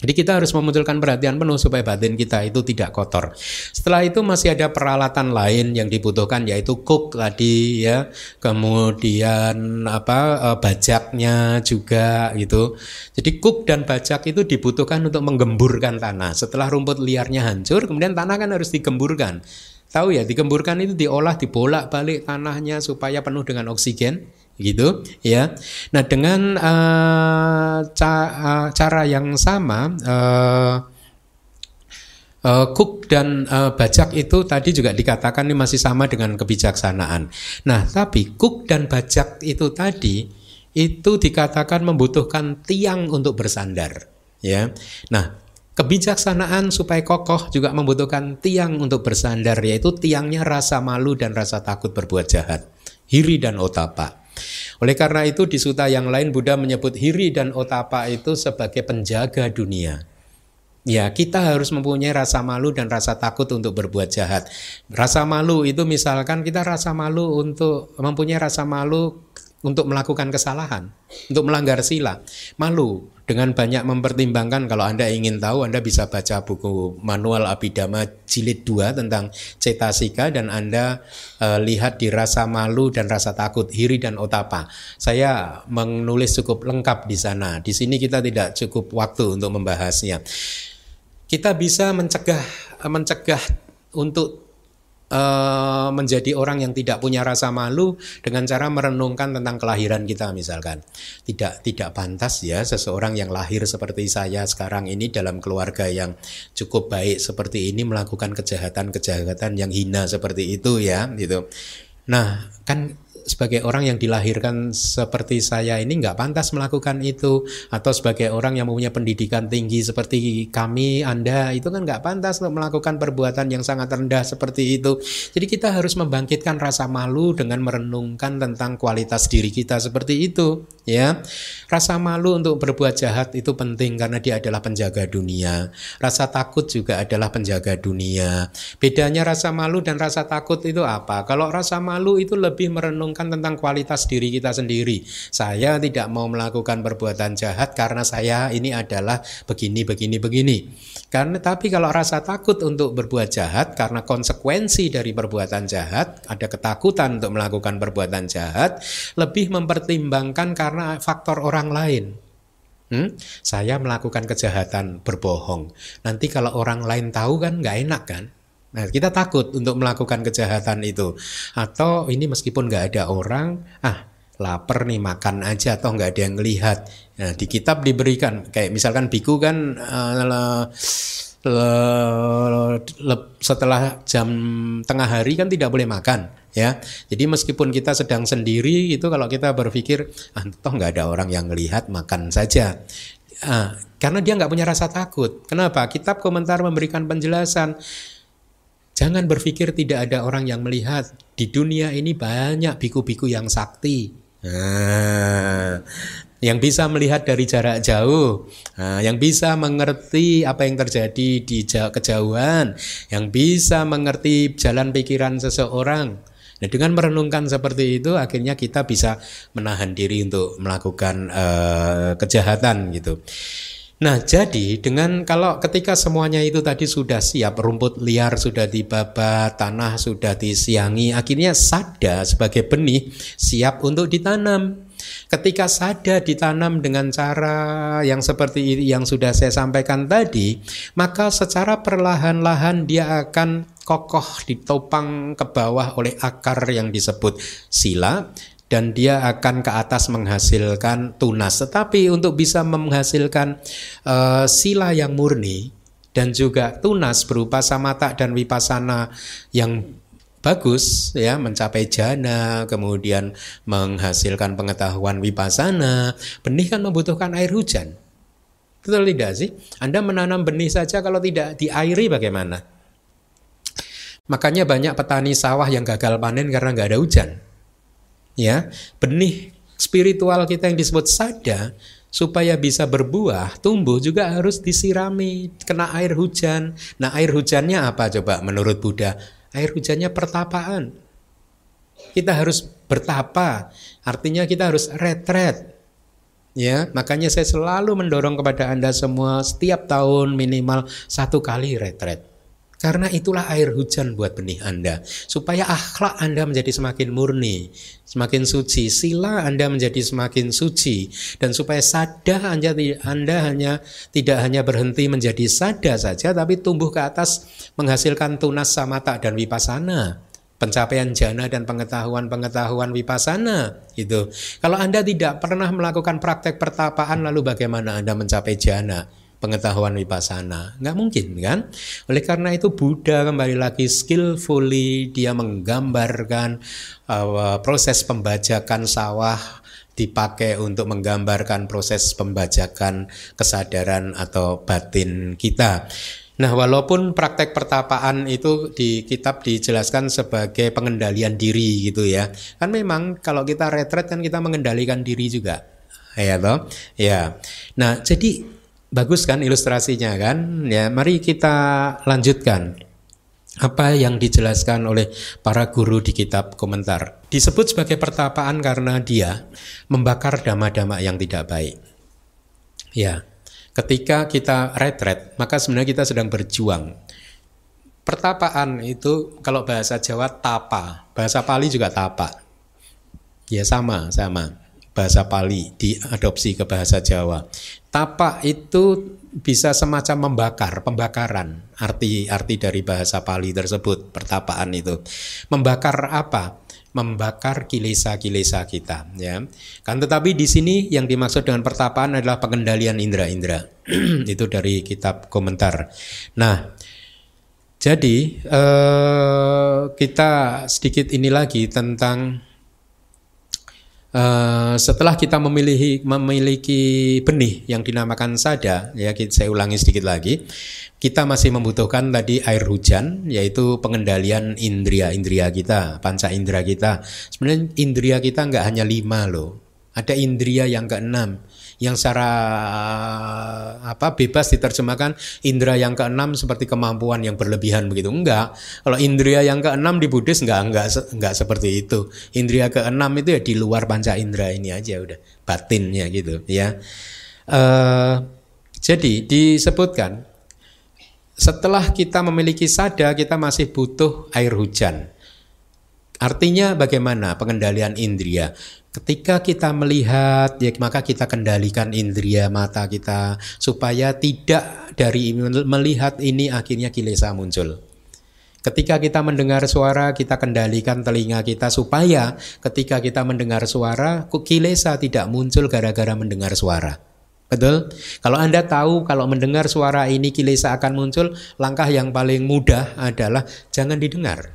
jadi kita harus memunculkan perhatian penuh supaya batin kita itu tidak kotor. Setelah itu masih ada peralatan lain yang dibutuhkan yaitu cook tadi ya, kemudian apa eh, bajaknya juga gitu. Jadi cook dan bajak itu dibutuhkan untuk menggemburkan tanah. Setelah rumput liarnya hancur, kemudian tanah kan harus digemburkan. Tahu ya, digemburkan itu diolah, dibolak-balik tanahnya supaya penuh dengan oksigen gitu ya. Nah dengan uh, ca uh, cara yang sama uh, uh, Cook dan uh, Bajak itu tadi juga dikatakan ini masih sama dengan kebijaksanaan. Nah tapi Cook dan Bajak itu tadi itu dikatakan membutuhkan tiang untuk bersandar ya. Nah Kebijaksanaan supaya kokoh juga membutuhkan tiang untuk bersandar yaitu tiangnya rasa malu dan rasa takut berbuat jahat, hiri dan otapa. Oleh karena itu di suta yang lain Buddha menyebut hiri dan otapa itu sebagai penjaga dunia. Ya, kita harus mempunyai rasa malu dan rasa takut untuk berbuat jahat. Rasa malu itu misalkan kita rasa malu untuk mempunyai rasa malu untuk melakukan kesalahan, untuk melanggar sila. Malu dengan banyak mempertimbangkan kalau Anda ingin tahu Anda bisa baca buku manual Abhidhamma jilid 2 tentang cetasika dan Anda uh, lihat di rasa malu dan rasa takut, hiri dan otapa. Saya menulis cukup lengkap di sana. Di sini kita tidak cukup waktu untuk membahasnya. Kita bisa mencegah mencegah untuk uh, menjadi orang yang tidak punya rasa malu dengan cara merenungkan tentang kelahiran kita misalkan. Tidak tidak pantas ya seseorang yang lahir seperti saya sekarang ini dalam keluarga yang cukup baik seperti ini melakukan kejahatan-kejahatan yang hina seperti itu ya gitu. Nah, kan sebagai orang yang dilahirkan seperti saya ini nggak pantas melakukan itu. Atau sebagai orang yang mempunyai pendidikan tinggi seperti kami Anda itu kan nggak pantas untuk melakukan perbuatan yang sangat rendah seperti itu. Jadi kita harus membangkitkan rasa malu dengan merenungkan tentang kualitas diri kita seperti itu ya rasa malu untuk berbuat jahat itu penting karena dia adalah penjaga dunia rasa takut juga adalah penjaga dunia bedanya rasa malu dan rasa takut itu apa kalau rasa malu itu lebih merenung merenungkan tentang kualitas diri kita sendiri. Saya tidak mau melakukan perbuatan jahat karena saya ini adalah begini, begini, begini. Karena tapi kalau rasa takut untuk berbuat jahat karena konsekuensi dari perbuatan jahat, ada ketakutan untuk melakukan perbuatan jahat, lebih mempertimbangkan karena faktor orang lain. Hmm? Saya melakukan kejahatan berbohong. Nanti kalau orang lain tahu kan nggak enak kan? Nah, kita takut untuk melakukan kejahatan itu. Atau ini meskipun nggak ada orang, ah lapar nih makan aja atau nggak ada yang melihat. Nah, di kitab diberikan kayak misalkan biku kan uh, setelah jam tengah hari kan tidak boleh makan ya. Jadi meskipun kita sedang sendiri itu kalau kita berpikir ah toh nggak ada orang yang melihat makan saja. Ah, karena dia nggak punya rasa takut. Kenapa? Kitab komentar memberikan penjelasan Jangan berpikir tidak ada orang yang melihat. Di dunia ini banyak biku-biku yang sakti. Nah, yang bisa melihat dari jarak jauh, nah, yang bisa mengerti apa yang terjadi di kejauhan, yang bisa mengerti jalan pikiran seseorang. Nah, dengan merenungkan seperti itu, akhirnya kita bisa menahan diri untuk melakukan uh, kejahatan gitu. Nah, jadi dengan kalau ketika semuanya itu tadi sudah siap, rumput liar sudah dibabat, tanah sudah disiangi, akhirnya sada sebagai benih siap untuk ditanam. Ketika sada ditanam dengan cara yang seperti yang sudah saya sampaikan tadi, maka secara perlahan-lahan dia akan kokoh ditopang ke bawah oleh akar yang disebut sila dan dia akan ke atas menghasilkan tunas. Tetapi untuk bisa menghasilkan uh, sila yang murni dan juga tunas berupa samata dan wipasana yang bagus ya mencapai jana kemudian menghasilkan pengetahuan wipasana benih kan membutuhkan air hujan. Betul tidak sih? Anda menanam benih saja kalau tidak diairi bagaimana? Makanya banyak petani sawah yang gagal panen karena nggak ada hujan ya benih spiritual kita yang disebut sada supaya bisa berbuah, tumbuh juga harus disirami, kena air hujan. Nah, air hujannya apa coba menurut Buddha? Air hujannya pertapaan. Kita harus bertapa, artinya kita harus retret. Ya, makanya saya selalu mendorong kepada Anda semua setiap tahun minimal satu kali retret. Karena itulah air hujan buat benih Anda. Supaya akhlak Anda menjadi semakin murni, semakin suci. Sila Anda menjadi semakin suci. Dan supaya sada Anda, anda hanya tidak hanya berhenti menjadi sada saja, tapi tumbuh ke atas menghasilkan tunas samata dan wipasana pencapaian jana dan pengetahuan-pengetahuan wipasana itu. Kalau Anda tidak pernah melakukan praktek pertapaan lalu bagaimana Anda mencapai jana? Pengetahuan wipasana. Nggak mungkin kan? Oleh karena itu Buddha kembali lagi skillfully dia menggambarkan uh, proses pembajakan sawah dipakai untuk menggambarkan proses pembajakan kesadaran atau batin kita. Nah, walaupun praktek pertapaan itu di kitab dijelaskan sebagai pengendalian diri gitu ya. Kan memang kalau kita retret kan kita mengendalikan diri juga. Ya toh? Ya. Nah, jadi Bagus kan ilustrasinya kan? Ya, mari kita lanjutkan. Apa yang dijelaskan oleh para guru di kitab komentar. Disebut sebagai pertapaan karena dia membakar dama-dama yang tidak baik. Ya, ketika kita retret, maka sebenarnya kita sedang berjuang. Pertapaan itu kalau bahasa Jawa tapa, bahasa Pali juga tapa. Ya sama, sama bahasa Pali diadopsi ke bahasa Jawa. Tapa itu bisa semacam membakar, pembakaran. Arti arti dari bahasa Pali tersebut, pertapaan itu. Membakar apa? Membakar kilesa-kilesa kita, ya. Kan tetapi di sini yang dimaksud dengan pertapaan adalah pengendalian indera-indera. [clears throat] itu dari kitab komentar. Nah, jadi eh, kita sedikit ini lagi tentang Uh, setelah kita memiliki memiliki benih yang dinamakan sada, ya saya ulangi sedikit lagi, kita masih membutuhkan tadi air hujan, yaitu pengendalian indria-indria kita, panca indera kita. Sebenarnya indria kita nggak hanya lima loh, ada indria yang keenam yang secara apa bebas diterjemahkan indera yang keenam seperti kemampuan yang berlebihan begitu. Enggak. Kalau indera yang keenam di Buddhis enggak enggak enggak seperti itu. Indera keenam itu ya di luar panca indera ini aja udah batinnya gitu ya. Uh, jadi disebutkan setelah kita memiliki sada kita masih butuh air hujan. Artinya bagaimana pengendalian indria? Ketika kita melihat, ya maka kita kendalikan indria mata kita supaya tidak dari melihat ini akhirnya kilesa muncul. Ketika kita mendengar suara, kita kendalikan telinga kita supaya ketika kita mendengar suara, kilesa tidak muncul gara-gara mendengar suara. Betul? Kalau Anda tahu kalau mendengar suara ini kilesa akan muncul, langkah yang paling mudah adalah jangan didengar.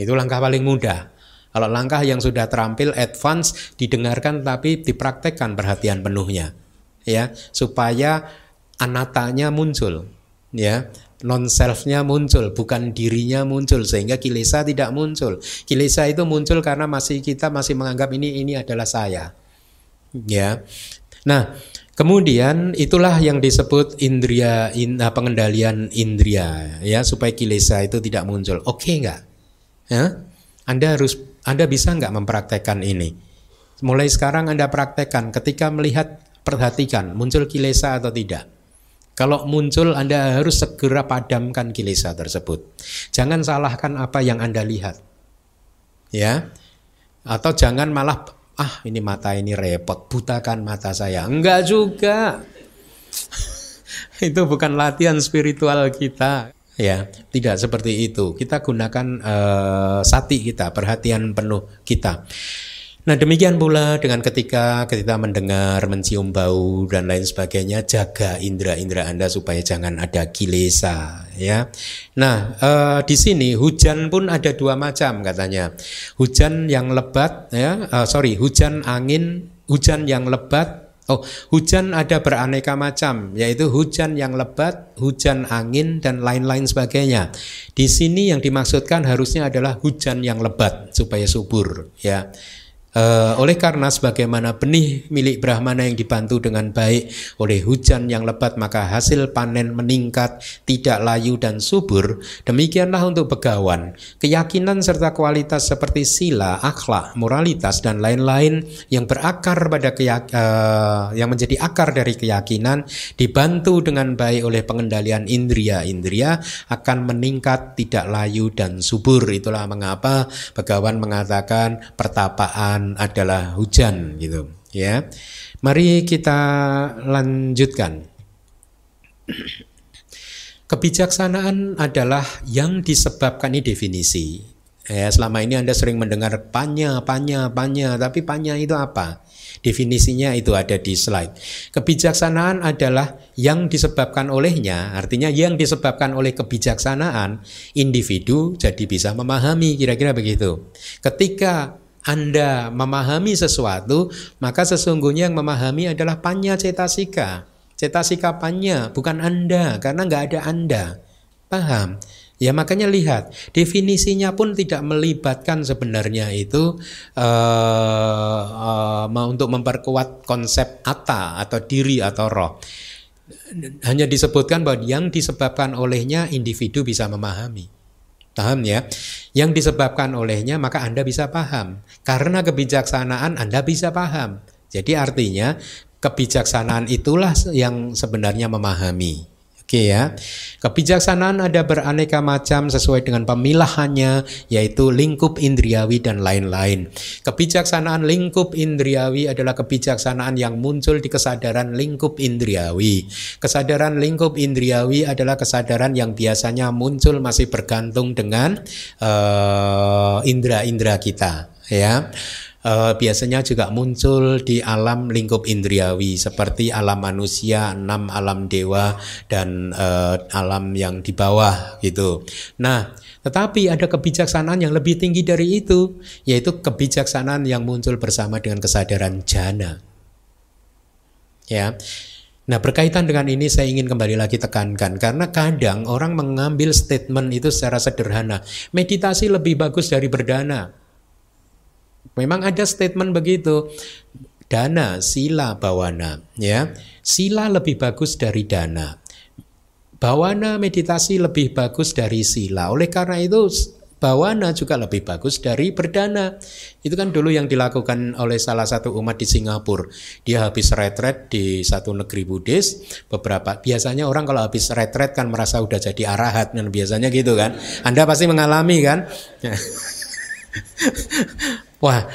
Itu langkah paling mudah. Kalau langkah yang sudah terampil advance didengarkan tapi dipraktekkan perhatian penuhnya ya supaya anatanya muncul ya non selfnya muncul, bukan dirinya muncul sehingga kilesa tidak muncul. Kilesa itu muncul karena masih kita masih menganggap ini ini adalah saya. Ya. Nah, kemudian itulah yang disebut indria in, ah, pengendalian indria ya supaya kilesa itu tidak muncul. Oke okay nggak? Ya? Anda harus Anda bisa nggak mempraktekkan ini? Mulai sekarang Anda praktekkan ketika melihat perhatikan muncul kilesa atau tidak. Kalau muncul Anda harus segera padamkan kilesa tersebut. Jangan salahkan apa yang Anda lihat. Ya. Atau jangan malah ah ini mata ini repot, butakan mata saya. Enggak juga. [laughs] itu bukan latihan spiritual kita. Ya, tidak seperti itu. Kita gunakan uh, sati kita, perhatian penuh kita. Nah demikian pula dengan ketika kita mendengar, mencium bau dan lain sebagainya, jaga indera-indera Anda supaya jangan ada kilesa, ya. Nah eh, di sini hujan pun ada dua macam katanya, hujan yang lebat, ya, eh, sorry, hujan angin, hujan yang lebat. Oh, hujan ada beraneka macam, yaitu hujan yang lebat, hujan angin dan lain-lain sebagainya. Di sini yang dimaksudkan harusnya adalah hujan yang lebat supaya subur, ya. Uh, oleh karena sebagaimana benih milik Brahmana yang dibantu dengan baik oleh hujan yang lebat maka hasil panen meningkat, tidak layu dan subur. Demikianlah untuk begawan. Keyakinan serta kualitas seperti sila, akhlak, moralitas dan lain-lain yang berakar pada keyak, uh, yang menjadi akar dari keyakinan dibantu dengan baik oleh pengendalian indria-indria akan meningkat, tidak layu dan subur. Itulah mengapa begawan mengatakan pertapaan adalah hujan gitu ya. Mari kita lanjutkan. Kebijaksanaan adalah yang disebabkan ini definisi. Ya, selama ini Anda sering mendengar panya, panya, panya, tapi panya itu apa? Definisinya itu ada di slide. Kebijaksanaan adalah yang disebabkan olehnya, artinya yang disebabkan oleh kebijaksanaan, individu jadi bisa memahami, kira-kira begitu. Ketika anda memahami sesuatu, maka sesungguhnya yang memahami adalah panya cetasika. Cetasika panya, bukan Anda, karena nggak ada Anda. Paham? Ya makanya lihat definisinya pun tidak melibatkan sebenarnya itu uh, uh, untuk memperkuat konsep ata atau diri atau roh. Hanya disebutkan bahwa yang disebabkan olehnya individu bisa memahami. Paham ya? Yang disebabkan olehnya maka Anda bisa paham. Karena kebijaksanaan Anda bisa paham. Jadi artinya kebijaksanaan itulah yang sebenarnya memahami. Oke ya. Kebijaksanaan ada beraneka macam sesuai dengan pemilahannya yaitu lingkup indriawi dan lain-lain. Kebijaksanaan lingkup indriawi adalah kebijaksanaan yang muncul di kesadaran lingkup indriawi. Kesadaran lingkup indriawi adalah kesadaran yang biasanya muncul masih bergantung dengan uh, indera-indera kita ya uh, biasanya juga muncul di alam lingkup indriawi seperti alam manusia, enam alam dewa dan uh, alam yang di bawah gitu. Nah, tetapi ada kebijaksanaan yang lebih tinggi dari itu, yaitu kebijaksanaan yang muncul bersama dengan kesadaran jana. Ya. Nah, berkaitan dengan ini saya ingin kembali lagi tekankan karena kadang orang mengambil statement itu secara sederhana. Meditasi lebih bagus dari berdana. Memang ada statement begitu. Dana, sila, bawana, ya. Sila lebih bagus dari dana. Bawana meditasi lebih bagus dari sila. Oleh karena itu bawana juga lebih bagus dari berdana. Itu kan dulu yang dilakukan oleh salah satu umat di Singapura. Dia habis retret di satu negeri Buddhis. Beberapa biasanya orang kalau habis retret kan merasa udah jadi arahat dan biasanya gitu kan. Anda pasti mengalami kan. [laughs] Wah,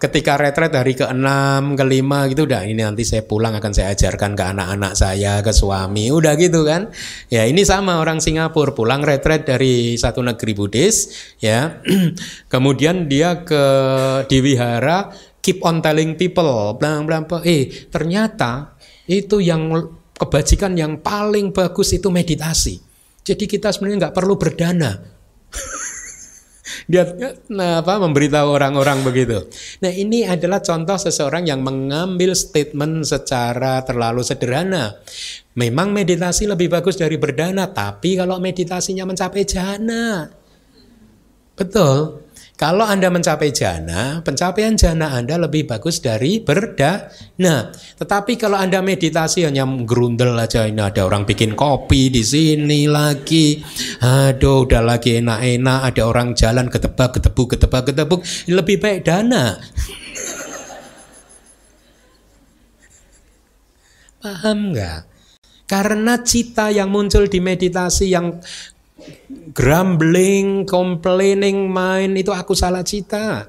ketika retret hari ke-6, ke-5 gitu udah ini nanti saya pulang akan saya ajarkan ke anak-anak saya, ke suami, udah gitu kan. Ya, ini sama orang Singapura pulang retret dari satu negeri Buddhis ya. [clears throat] Kemudian dia ke di wihara keep on telling people, blang blang eh ternyata itu yang kebajikan yang paling bagus itu meditasi. Jadi kita sebenarnya nggak perlu berdana. [laughs] dia nah, apa memberitahu orang-orang begitu. Nah, ini adalah contoh seseorang yang mengambil statement secara terlalu sederhana. Memang meditasi lebih bagus dari berdana, tapi kalau meditasinya mencapai jana. Betul. Kalau Anda mencapai jana, pencapaian jana Anda lebih bagus dari berdana. Tetapi kalau Anda meditasi hanya gerundel aja, ini ada orang bikin kopi di sini lagi. Aduh, udah lagi enak-enak, ada orang jalan ketebak, ketebuk, ketebak, ketebuk. Lebih baik dana. [laughs] Paham nggak? Karena cita yang muncul di meditasi yang grumbling, complaining mind itu aku salah cita.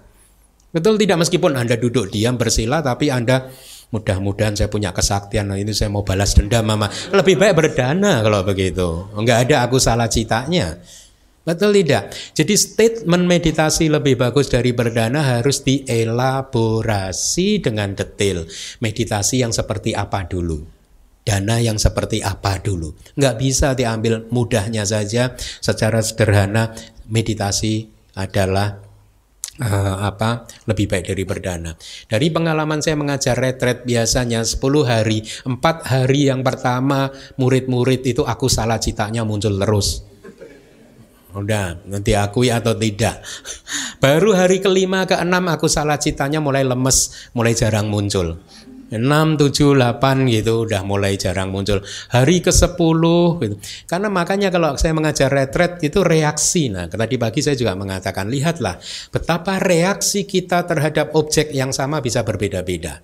Betul tidak meskipun Anda duduk diam bersila tapi Anda mudah-mudahan saya punya kesaktian nah ini saya mau balas dendam mama. Lebih baik berdana kalau begitu. Enggak ada aku salah citanya. Betul tidak? Jadi statement meditasi lebih bagus dari berdana harus dielaborasi dengan detail. Meditasi yang seperti apa dulu? Dana yang seperti apa dulu. Nggak bisa diambil mudahnya saja secara sederhana meditasi adalah uh, apa lebih baik dari berdana. Dari pengalaman saya mengajar retret biasanya 10 hari, 4 hari yang pertama murid-murid itu aku salah citanya muncul terus. Udah, nanti akui atau tidak. Baru hari kelima ke enam aku salah citanya mulai lemes, mulai jarang muncul. 6, 7, 8 gitu udah mulai jarang muncul. Hari ke-10 gitu. Karena makanya kalau saya mengajar retret itu reaksi. Nah, tadi pagi saya juga mengatakan lihatlah betapa reaksi kita terhadap objek yang sama bisa berbeda-beda.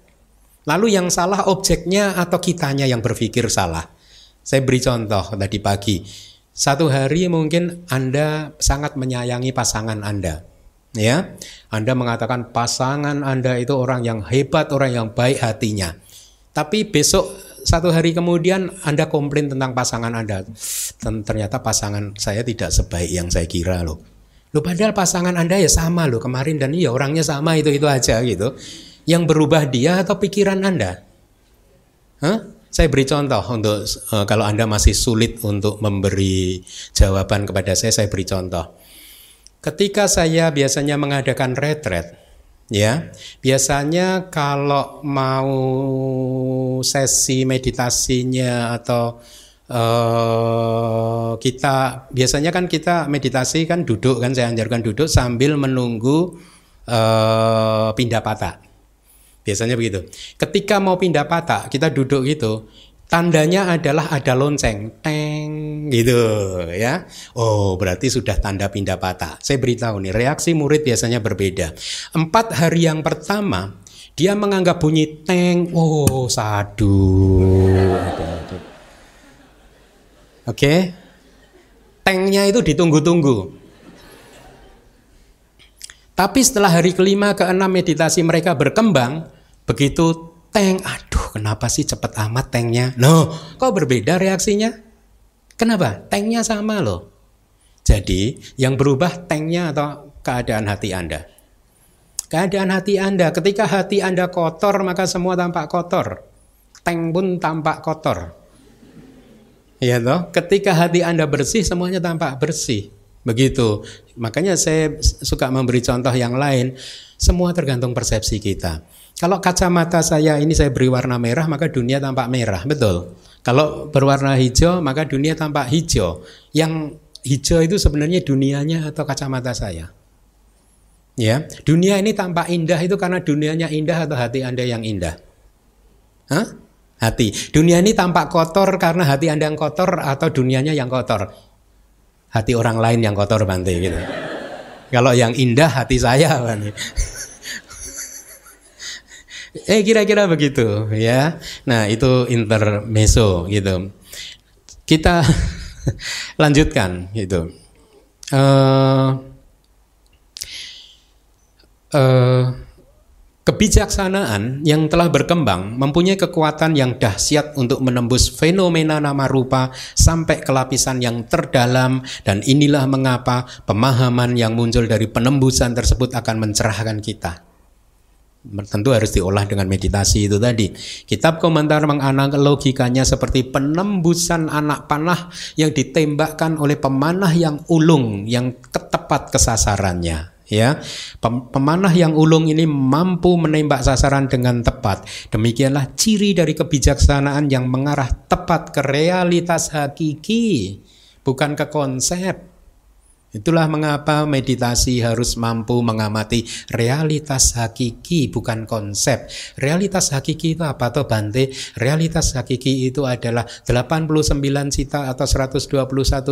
Lalu yang salah objeknya atau kitanya yang berpikir salah. Saya beri contoh tadi pagi. Satu hari mungkin Anda sangat menyayangi pasangan Anda ya Anda mengatakan pasangan Anda itu orang yang hebat orang yang baik hatinya. Tapi besok satu hari kemudian Anda komplain tentang pasangan Anda. Ternyata pasangan saya tidak sebaik yang saya kira loh. Loh padahal pasangan Anda ya sama loh kemarin dan iya orangnya sama itu itu aja gitu. Yang berubah dia atau pikiran Anda? Hah? Saya beri contoh untuk uh, kalau Anda masih sulit untuk memberi jawaban kepada saya, saya beri contoh. Ketika saya biasanya mengadakan retret, ya, biasanya kalau mau sesi meditasinya atau uh, kita biasanya kan kita meditasi kan duduk kan saya anjurkan duduk sambil menunggu uh, pindah patah. Biasanya begitu. Ketika mau pindah patah, kita duduk gitu. Tandanya adalah ada lonceng, teng gitu ya. Oh berarti sudah tanda pindah patah. Saya beritahu nih reaksi murid biasanya berbeda. Empat hari yang pertama dia menganggap bunyi teng, oh sadu. Oke, okay? tengnya itu ditunggu-tunggu. Tapi setelah hari kelima ke enam meditasi mereka berkembang, begitu teng, kenapa sih cepet amat tanknya? No, kok berbeda reaksinya? Kenapa? Tanknya sama loh. Jadi yang berubah tanknya atau keadaan hati Anda. Keadaan hati Anda, ketika hati Anda kotor maka semua tampak kotor. Tank pun tampak kotor. Ya toh, ketika hati Anda bersih semuanya tampak bersih. Begitu. Makanya saya suka memberi contoh yang lain. Semua tergantung persepsi kita. Kalau kacamata saya ini saya beri warna merah, maka dunia tampak merah, betul. Kalau berwarna hijau, maka dunia tampak hijau. Yang hijau itu sebenarnya dunianya atau kacamata saya. Ya, dunia ini tampak indah itu karena dunianya indah atau hati Anda yang indah. Hah? Hati. Dunia ini tampak kotor karena hati Anda yang kotor atau dunianya yang kotor. Hati orang lain yang kotor Bante gitu. Kalau yang indah hati saya Bante. Eh kira-kira begitu ya. Nah itu intermeso gitu. Kita [laughs] lanjutkan gitu. Uh, uh, kebijaksanaan yang telah berkembang mempunyai kekuatan yang dahsyat untuk menembus fenomena nama rupa sampai ke lapisan yang terdalam dan inilah mengapa pemahaman yang muncul dari penembusan tersebut akan mencerahkan kita. Tentu harus diolah dengan meditasi itu tadi. Kitab komentar menganalogikannya seperti penembusan anak panah yang ditembakkan oleh pemanah yang ulung yang tepat kesasarannya ya. Pemanah yang ulung ini mampu menembak sasaran dengan tepat. Demikianlah ciri dari kebijaksanaan yang mengarah tepat ke realitas hakiki bukan ke konsep Itulah mengapa meditasi harus mampu mengamati realitas hakiki bukan konsep. Realitas hakiki itu apa toh Bante? Realitas hakiki itu adalah 89 cita atau 121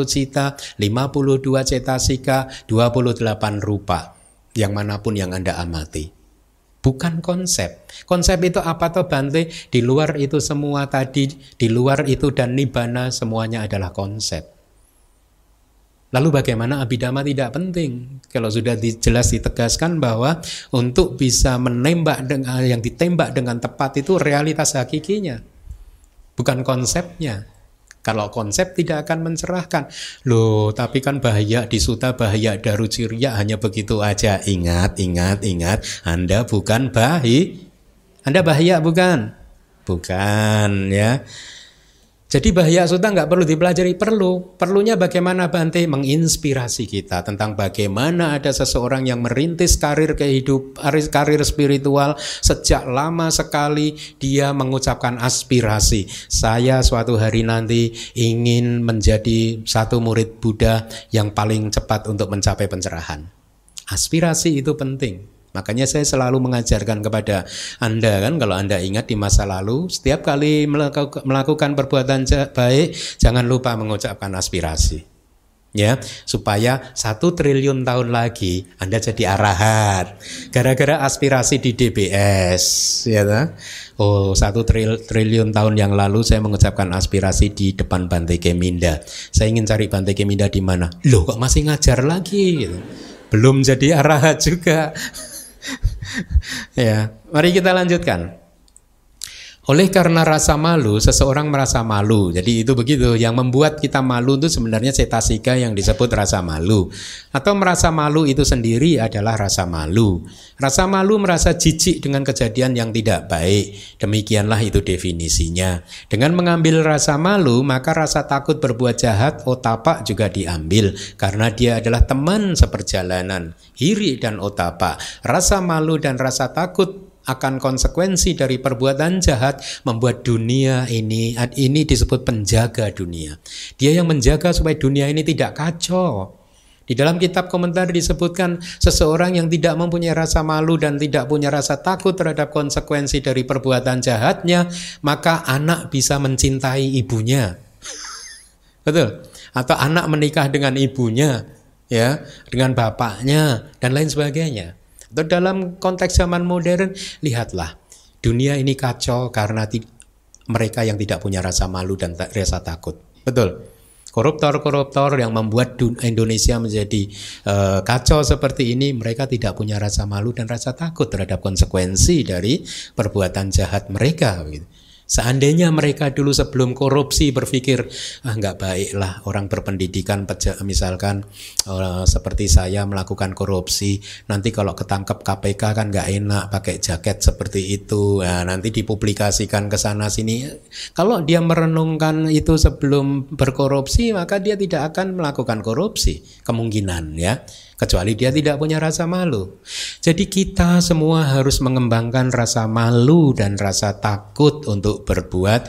cita, 52 cetasika, 28 rupa. Yang mana pun yang Anda amati. Bukan konsep. Konsep itu apa toh Bante? Di luar itu semua tadi, di luar itu dan nibana semuanya adalah konsep. Lalu bagaimana abidama tidak penting? Kalau sudah jelas ditegaskan bahwa untuk bisa menembak dengan yang ditembak dengan tepat itu realitas hakikinya, bukan konsepnya. Kalau konsep tidak akan mencerahkan. Loh, tapi kan bahaya di suta bahaya daru ciria hanya begitu aja. Ingat, ingat, ingat, Anda bukan bahi. Anda bahaya bukan? Bukan ya. Jadi bahaya suta nggak perlu dipelajari, perlu. Perlunya bagaimana Bante menginspirasi kita tentang bagaimana ada seseorang yang merintis karir kehidup, karir spiritual sejak lama sekali dia mengucapkan aspirasi. Saya suatu hari nanti ingin menjadi satu murid Buddha yang paling cepat untuk mencapai pencerahan. Aspirasi itu penting. Makanya saya selalu mengajarkan kepada Anda kan kalau Anda ingat di masa lalu setiap kali melakukan perbuatan baik jangan lupa mengucapkan aspirasi. Ya supaya satu triliun tahun lagi anda jadi arahan. Gara-gara aspirasi di DBS ya ta? oh satu tril, triliun tahun yang lalu saya mengucapkan aspirasi di depan Bante Keminda. Saya ingin cari Bante Keminda di mana? Loh kok masih ngajar lagi? Gitu. belum jadi arahan juga ya, mari kita lanjutkan. Oleh karena rasa malu, seseorang merasa malu. Jadi itu begitu. Yang membuat kita malu itu sebenarnya cetasika yang disebut rasa malu. Atau merasa malu itu sendiri adalah rasa malu. Rasa malu merasa jijik dengan kejadian yang tidak baik. Demikianlah itu definisinya. Dengan mengambil rasa malu, maka rasa takut berbuat jahat, otapa juga diambil. Karena dia adalah teman seperjalanan. Hiri dan otapa. Rasa malu dan rasa takut akan konsekuensi dari perbuatan jahat membuat dunia ini ini disebut penjaga dunia. Dia yang menjaga supaya dunia ini tidak kacau. Di dalam kitab komentar disebutkan seseorang yang tidak mempunyai rasa malu dan tidak punya rasa takut terhadap konsekuensi dari perbuatan jahatnya, maka anak bisa mencintai ibunya. Betul? Atau anak menikah dengan ibunya, ya, dengan bapaknya dan lain sebagainya. Atau dalam konteks zaman modern, lihatlah dunia ini kacau karena mereka yang tidak punya rasa malu dan rasa takut. Betul. Koruptor-koruptor yang membuat Indonesia menjadi uh, kacau seperti ini, mereka tidak punya rasa malu dan rasa takut terhadap konsekuensi dari perbuatan jahat mereka. Begitu. Seandainya mereka dulu sebelum korupsi berpikir ah nggak baik lah orang berpendidikan misalkan uh, seperti saya melakukan korupsi nanti kalau ketangkep KPK kan nggak enak pakai jaket seperti itu. Nah, nanti dipublikasikan ke sana sini. Kalau dia merenungkan itu sebelum berkorupsi maka dia tidak akan melakukan korupsi. Kemungkinan ya kecuali dia tidak punya rasa malu. Jadi kita semua harus mengembangkan rasa malu dan rasa takut untuk berbuat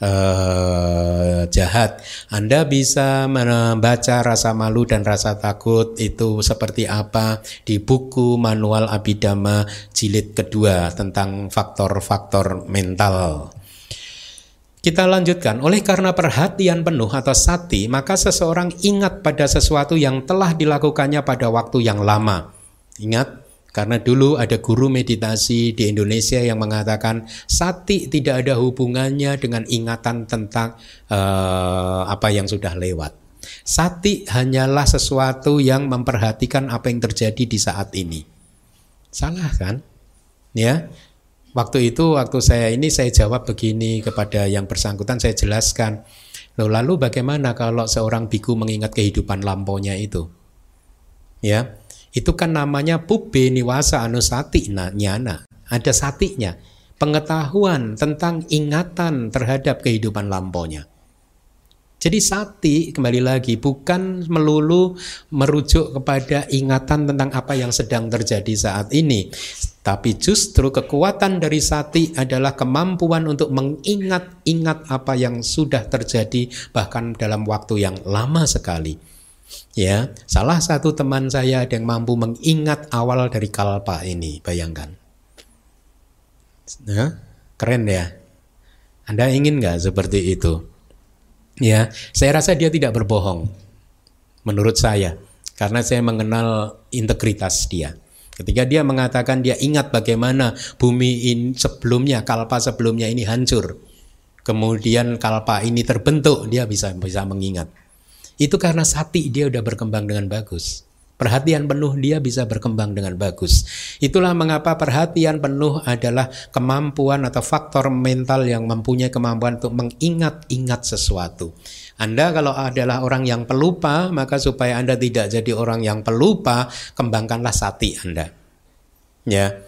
uh, jahat. Anda bisa membaca rasa malu dan rasa takut itu seperti apa di buku manual Abidama jilid kedua tentang faktor-faktor mental. Kita lanjutkan, oleh karena perhatian penuh atau sati, maka seseorang ingat pada sesuatu yang telah dilakukannya pada waktu yang lama. Ingat, karena dulu ada guru meditasi di Indonesia yang mengatakan sati tidak ada hubungannya dengan ingatan tentang uh, apa yang sudah lewat. Sati hanyalah sesuatu yang memperhatikan apa yang terjadi di saat ini. Salah kan? Ya, Waktu itu waktu saya ini saya jawab begini kepada yang bersangkutan saya jelaskan. Loh, lalu bagaimana kalau seorang biku mengingat kehidupan lampaunya itu? Ya, itu kan namanya pube niwasa anusati nyana. ada satinya, pengetahuan tentang ingatan terhadap kehidupan lampaunya. Jadi sati kembali lagi bukan melulu merujuk kepada ingatan tentang apa yang sedang terjadi saat ini, tapi justru kekuatan dari sati adalah kemampuan untuk mengingat-ingat apa yang sudah terjadi bahkan dalam waktu yang lama sekali. Ya, salah satu teman saya ada yang mampu mengingat awal dari kalpa ini, bayangkan. Nah, keren ya. Anda ingin nggak seperti itu? Ya, saya rasa dia tidak berbohong. Menurut saya, karena saya mengenal integritas dia. Ketika dia mengatakan dia ingat bagaimana bumi ini sebelumnya, kalpa sebelumnya ini hancur. Kemudian kalpa ini terbentuk, dia bisa bisa mengingat. Itu karena sati dia udah berkembang dengan bagus. Perhatian penuh dia bisa berkembang dengan bagus. Itulah mengapa perhatian penuh adalah kemampuan atau faktor mental yang mempunyai kemampuan untuk mengingat-ingat sesuatu. Anda kalau adalah orang yang pelupa, maka supaya Anda tidak jadi orang yang pelupa, kembangkanlah sati Anda. Ya.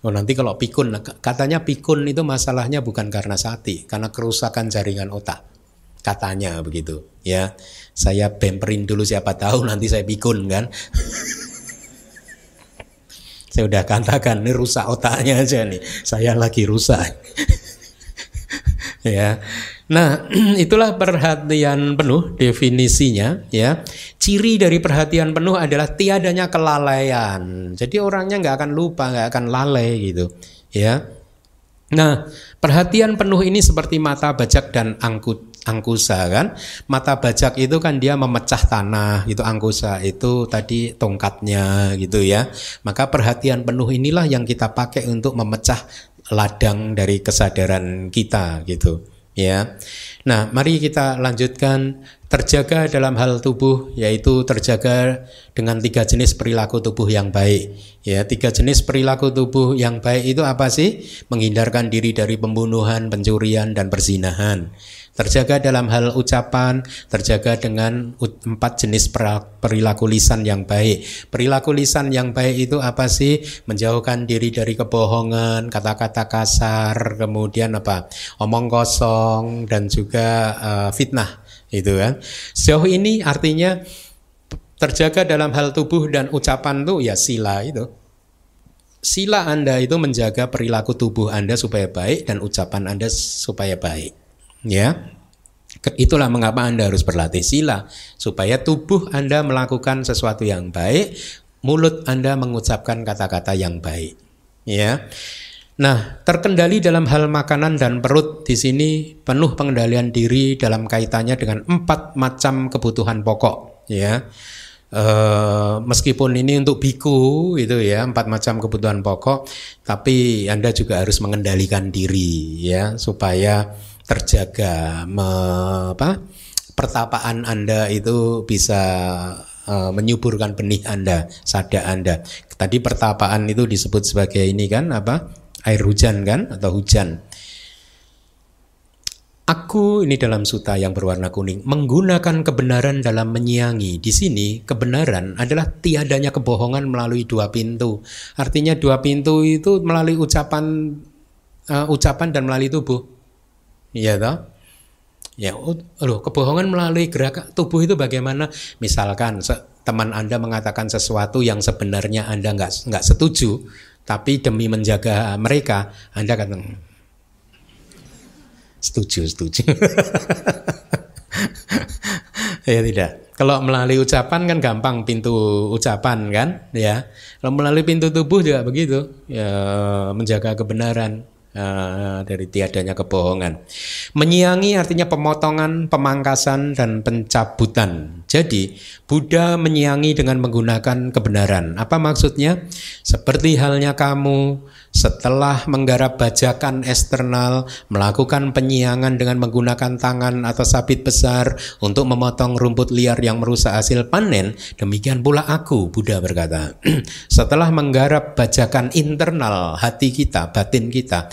Oh nanti kalau pikun, katanya pikun itu masalahnya bukan karena sati, karena kerusakan jaringan otak. Katanya begitu, ya. Saya bemperin dulu siapa tahu nanti saya pikun kan. Saya udah katakan ini rusak otaknya aja nih. Saya lagi rusak. Ya. Nah [clears throat] itulah perhatian penuh definisinya ya. Ciri dari perhatian penuh adalah tiadanya kelalaian. Jadi orangnya nggak akan lupa nggak akan lalai gitu ya. Nah perhatian penuh ini seperti mata bajak dan angkut angkusa kan? Mata bajak itu kan dia memecah tanah itu angkusa itu tadi tongkatnya gitu ya. Maka perhatian penuh inilah yang kita pakai untuk memecah ladang dari kesadaran kita gitu ya nah mari kita lanjutkan terjaga dalam hal tubuh yaitu terjaga dengan tiga jenis perilaku tubuh yang baik ya tiga jenis perilaku tubuh yang baik itu apa sih menghindarkan diri dari pembunuhan pencurian dan perzinahan Terjaga dalam hal ucapan, terjaga dengan empat jenis perilaku lisan yang baik. Perilaku lisan yang baik itu apa sih? Menjauhkan diri dari kebohongan, kata-kata kasar, kemudian apa? Omong kosong dan juga uh, fitnah itu kan. Sejauh ini artinya terjaga dalam hal tubuh dan ucapan tuh ya sila itu. Sila Anda itu menjaga perilaku tubuh Anda supaya baik dan ucapan Anda supaya baik. Ya. Itulah mengapa Anda harus berlatih sila supaya tubuh Anda melakukan sesuatu yang baik, mulut Anda mengucapkan kata-kata yang baik. Ya. Nah, terkendali dalam hal makanan dan perut di sini penuh pengendalian diri dalam kaitannya dengan empat macam kebutuhan pokok, ya. E, meskipun ini untuk biku itu ya empat macam kebutuhan pokok, tapi anda juga harus mengendalikan diri ya supaya terjaga me, apa pertapaan Anda itu bisa uh, menyuburkan benih Anda, sada Anda. Tadi pertapaan itu disebut sebagai ini kan apa? Air hujan kan atau hujan. Aku ini dalam suta yang berwarna kuning menggunakan kebenaran dalam menyiangi. Di sini kebenaran adalah tiadanya kebohongan melalui dua pintu. Artinya dua pintu itu melalui ucapan uh, ucapan dan melalui tubuh. Iya toh? Ya, loh, kebohongan melalui gerak tubuh itu bagaimana? Misalkan teman Anda mengatakan sesuatu yang sebenarnya Anda nggak nggak setuju, tapi demi menjaga mereka, Anda kata setuju, setuju. [laughs] ya tidak. Kalau melalui ucapan kan gampang pintu ucapan kan, ya. Kalau melalui pintu tubuh juga begitu, ya menjaga kebenaran. Uh, dari tiadanya kebohongan. Menyiangi artinya pemotongan, pemangkasan, dan pencabutan. Jadi, Buddha menyiangi dengan menggunakan kebenaran. Apa maksudnya? Seperti halnya kamu setelah menggarap bajakan eksternal, melakukan penyiangan dengan menggunakan tangan atau sabit besar untuk memotong rumput liar yang merusak hasil panen, demikian pula aku, Buddha berkata. [clears throat] setelah menggarap bajakan internal hati kita, batin kita,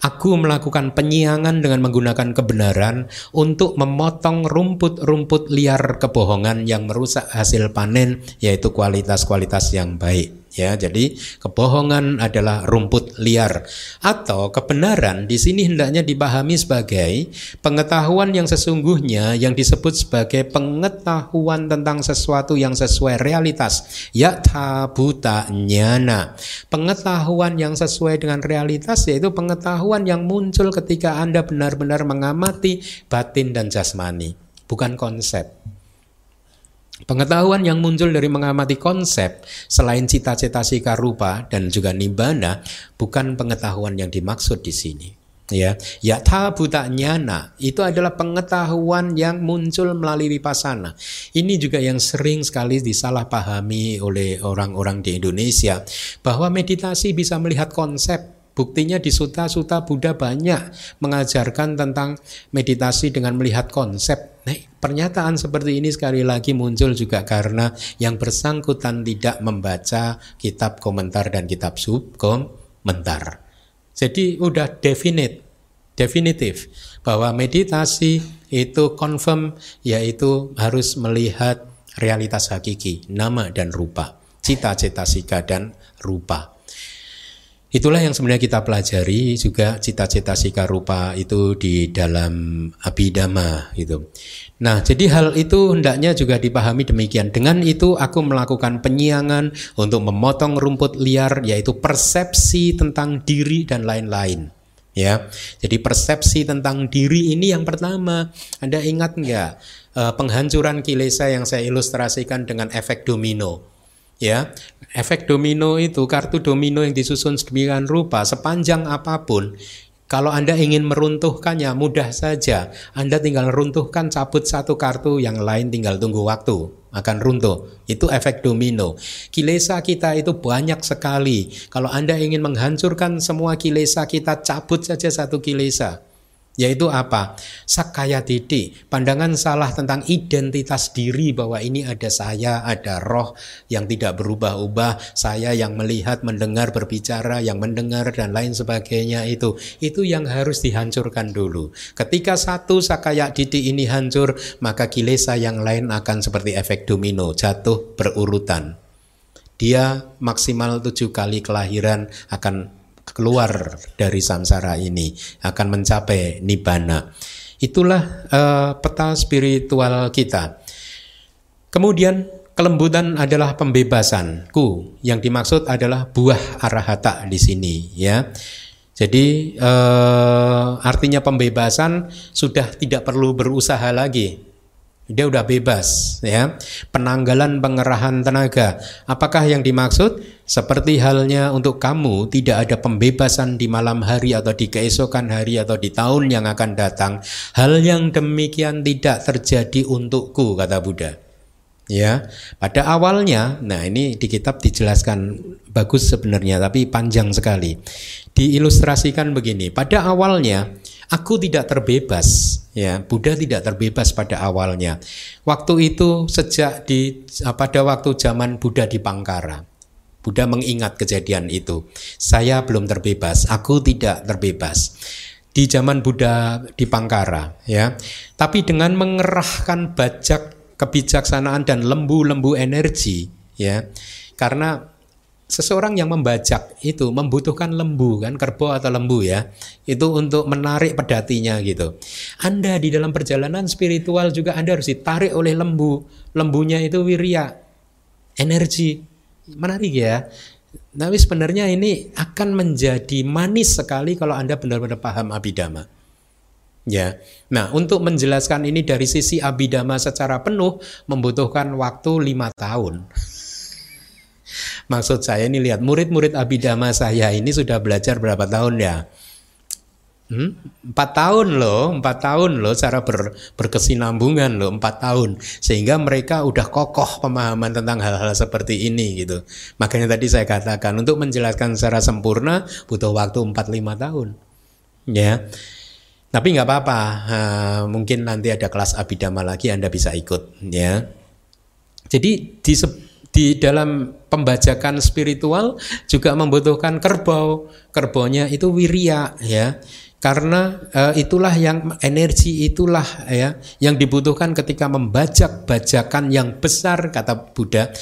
aku melakukan penyiangan dengan menggunakan kebenaran untuk memotong rumput-rumput liar kebohongan yang merusak hasil panen, yaitu kualitas-kualitas yang baik Ya, jadi kebohongan adalah rumput liar atau kebenaran di sini hendaknya dipahami sebagai pengetahuan yang sesungguhnya yang disebut sebagai pengetahuan tentang sesuatu yang sesuai realitas. Yatha buta nyana. Pengetahuan yang sesuai dengan realitas yaitu pengetahuan yang muncul ketika Anda benar-benar mengamati batin dan jasmani, bukan konsep. Pengetahuan yang muncul dari mengamati konsep selain cita-cita sika rupa dan juga nibbana bukan pengetahuan yang dimaksud di sini. Ya, ya buta nyana itu adalah pengetahuan yang muncul melalui vipassana. Ini juga yang sering sekali disalahpahami oleh orang-orang di Indonesia bahwa meditasi bisa melihat konsep Buktinya di suta-suta Buddha banyak mengajarkan tentang meditasi dengan melihat konsep. Nah, pernyataan seperti ini sekali lagi muncul juga karena yang bersangkutan tidak membaca kitab komentar dan kitab sub komentar. Jadi udah definite, definitif bahwa meditasi itu confirm yaitu harus melihat realitas hakiki, nama dan rupa, cita-cita sika dan rupa. Itulah yang sebenarnya kita pelajari juga cita-cita sika rupa itu di dalam abidama gitu. Nah, jadi hal itu hendaknya juga dipahami demikian. Dengan itu aku melakukan penyiangan untuk memotong rumput liar yaitu persepsi tentang diri dan lain-lain. Ya, jadi persepsi tentang diri ini yang pertama. Anda ingat nggak eh, penghancuran kilesa yang saya ilustrasikan dengan efek domino? Ya, efek domino itu kartu domino yang disusun sedemikian rupa sepanjang apa pun kalau Anda ingin meruntuhkannya mudah saja. Anda tinggal runtuhkan cabut satu kartu yang lain tinggal tunggu waktu akan runtuh. Itu efek domino. Kilesa kita itu banyak sekali. Kalau Anda ingin menghancurkan semua kilesa kita cabut saja satu kilesa yaitu apa? Sakaya didi, pandangan salah tentang identitas diri bahwa ini ada saya, ada roh yang tidak berubah-ubah, saya yang melihat, mendengar, berbicara, yang mendengar dan lain sebagainya itu. Itu yang harus dihancurkan dulu. Ketika satu sakaya didi ini hancur, maka kilesa yang lain akan seperti efek domino, jatuh berurutan. Dia maksimal tujuh kali kelahiran akan keluar dari samsara ini akan mencapai nibbana. Itulah uh, peta spiritual kita. Kemudian kelembutan adalah pembebasanku. Yang dimaksud adalah buah arahata di sini ya. Jadi uh, artinya pembebasan sudah tidak perlu berusaha lagi dia udah bebas ya. Penanggalan pengerahan tenaga. Apakah yang dimaksud? Seperti halnya untuk kamu tidak ada pembebasan di malam hari atau di keesokan hari atau di tahun yang akan datang. Hal yang demikian tidak terjadi untukku kata Buddha. Ya, pada awalnya, nah ini di kitab dijelaskan bagus sebenarnya tapi panjang sekali. Diilustrasikan begini, pada awalnya Aku tidak terbebas, ya. Buddha tidak terbebas pada awalnya. Waktu itu sejak di pada waktu zaman Buddha di Pangkara. Buddha mengingat kejadian itu. Saya belum terbebas, aku tidak terbebas. Di zaman Buddha di Pangkara, ya. Tapi dengan mengerahkan bajak kebijaksanaan dan lembu-lembu energi, ya. Karena seseorang yang membajak itu membutuhkan lembu kan kerbau atau lembu ya itu untuk menarik pedatinya gitu. Anda di dalam perjalanan spiritual juga Anda harus ditarik oleh lembu. Lembunya itu wirya energi menarik ya. Tapi sebenarnya ini akan menjadi manis sekali kalau Anda benar-benar paham abidama Ya, nah untuk menjelaskan ini dari sisi abidama secara penuh membutuhkan waktu lima tahun. Maksud saya ini lihat murid-murid abidama saya ini sudah belajar berapa tahun ya? Hmm? Empat tahun loh, empat tahun loh cara ber, berkesinambungan loh, empat tahun. Sehingga mereka udah kokoh pemahaman tentang hal-hal seperti ini gitu. Makanya tadi saya katakan untuk menjelaskan secara sempurna butuh waktu empat lima tahun. Ya. Tapi nggak apa-apa, mungkin nanti ada kelas abidama lagi Anda bisa ikut ya. Jadi di di dalam pembajakan spiritual juga membutuhkan kerbau. Kerbaunya itu wirya ya. Karena uh, itulah yang energi itulah ya yang dibutuhkan ketika membajak bajakan yang besar kata Buddha.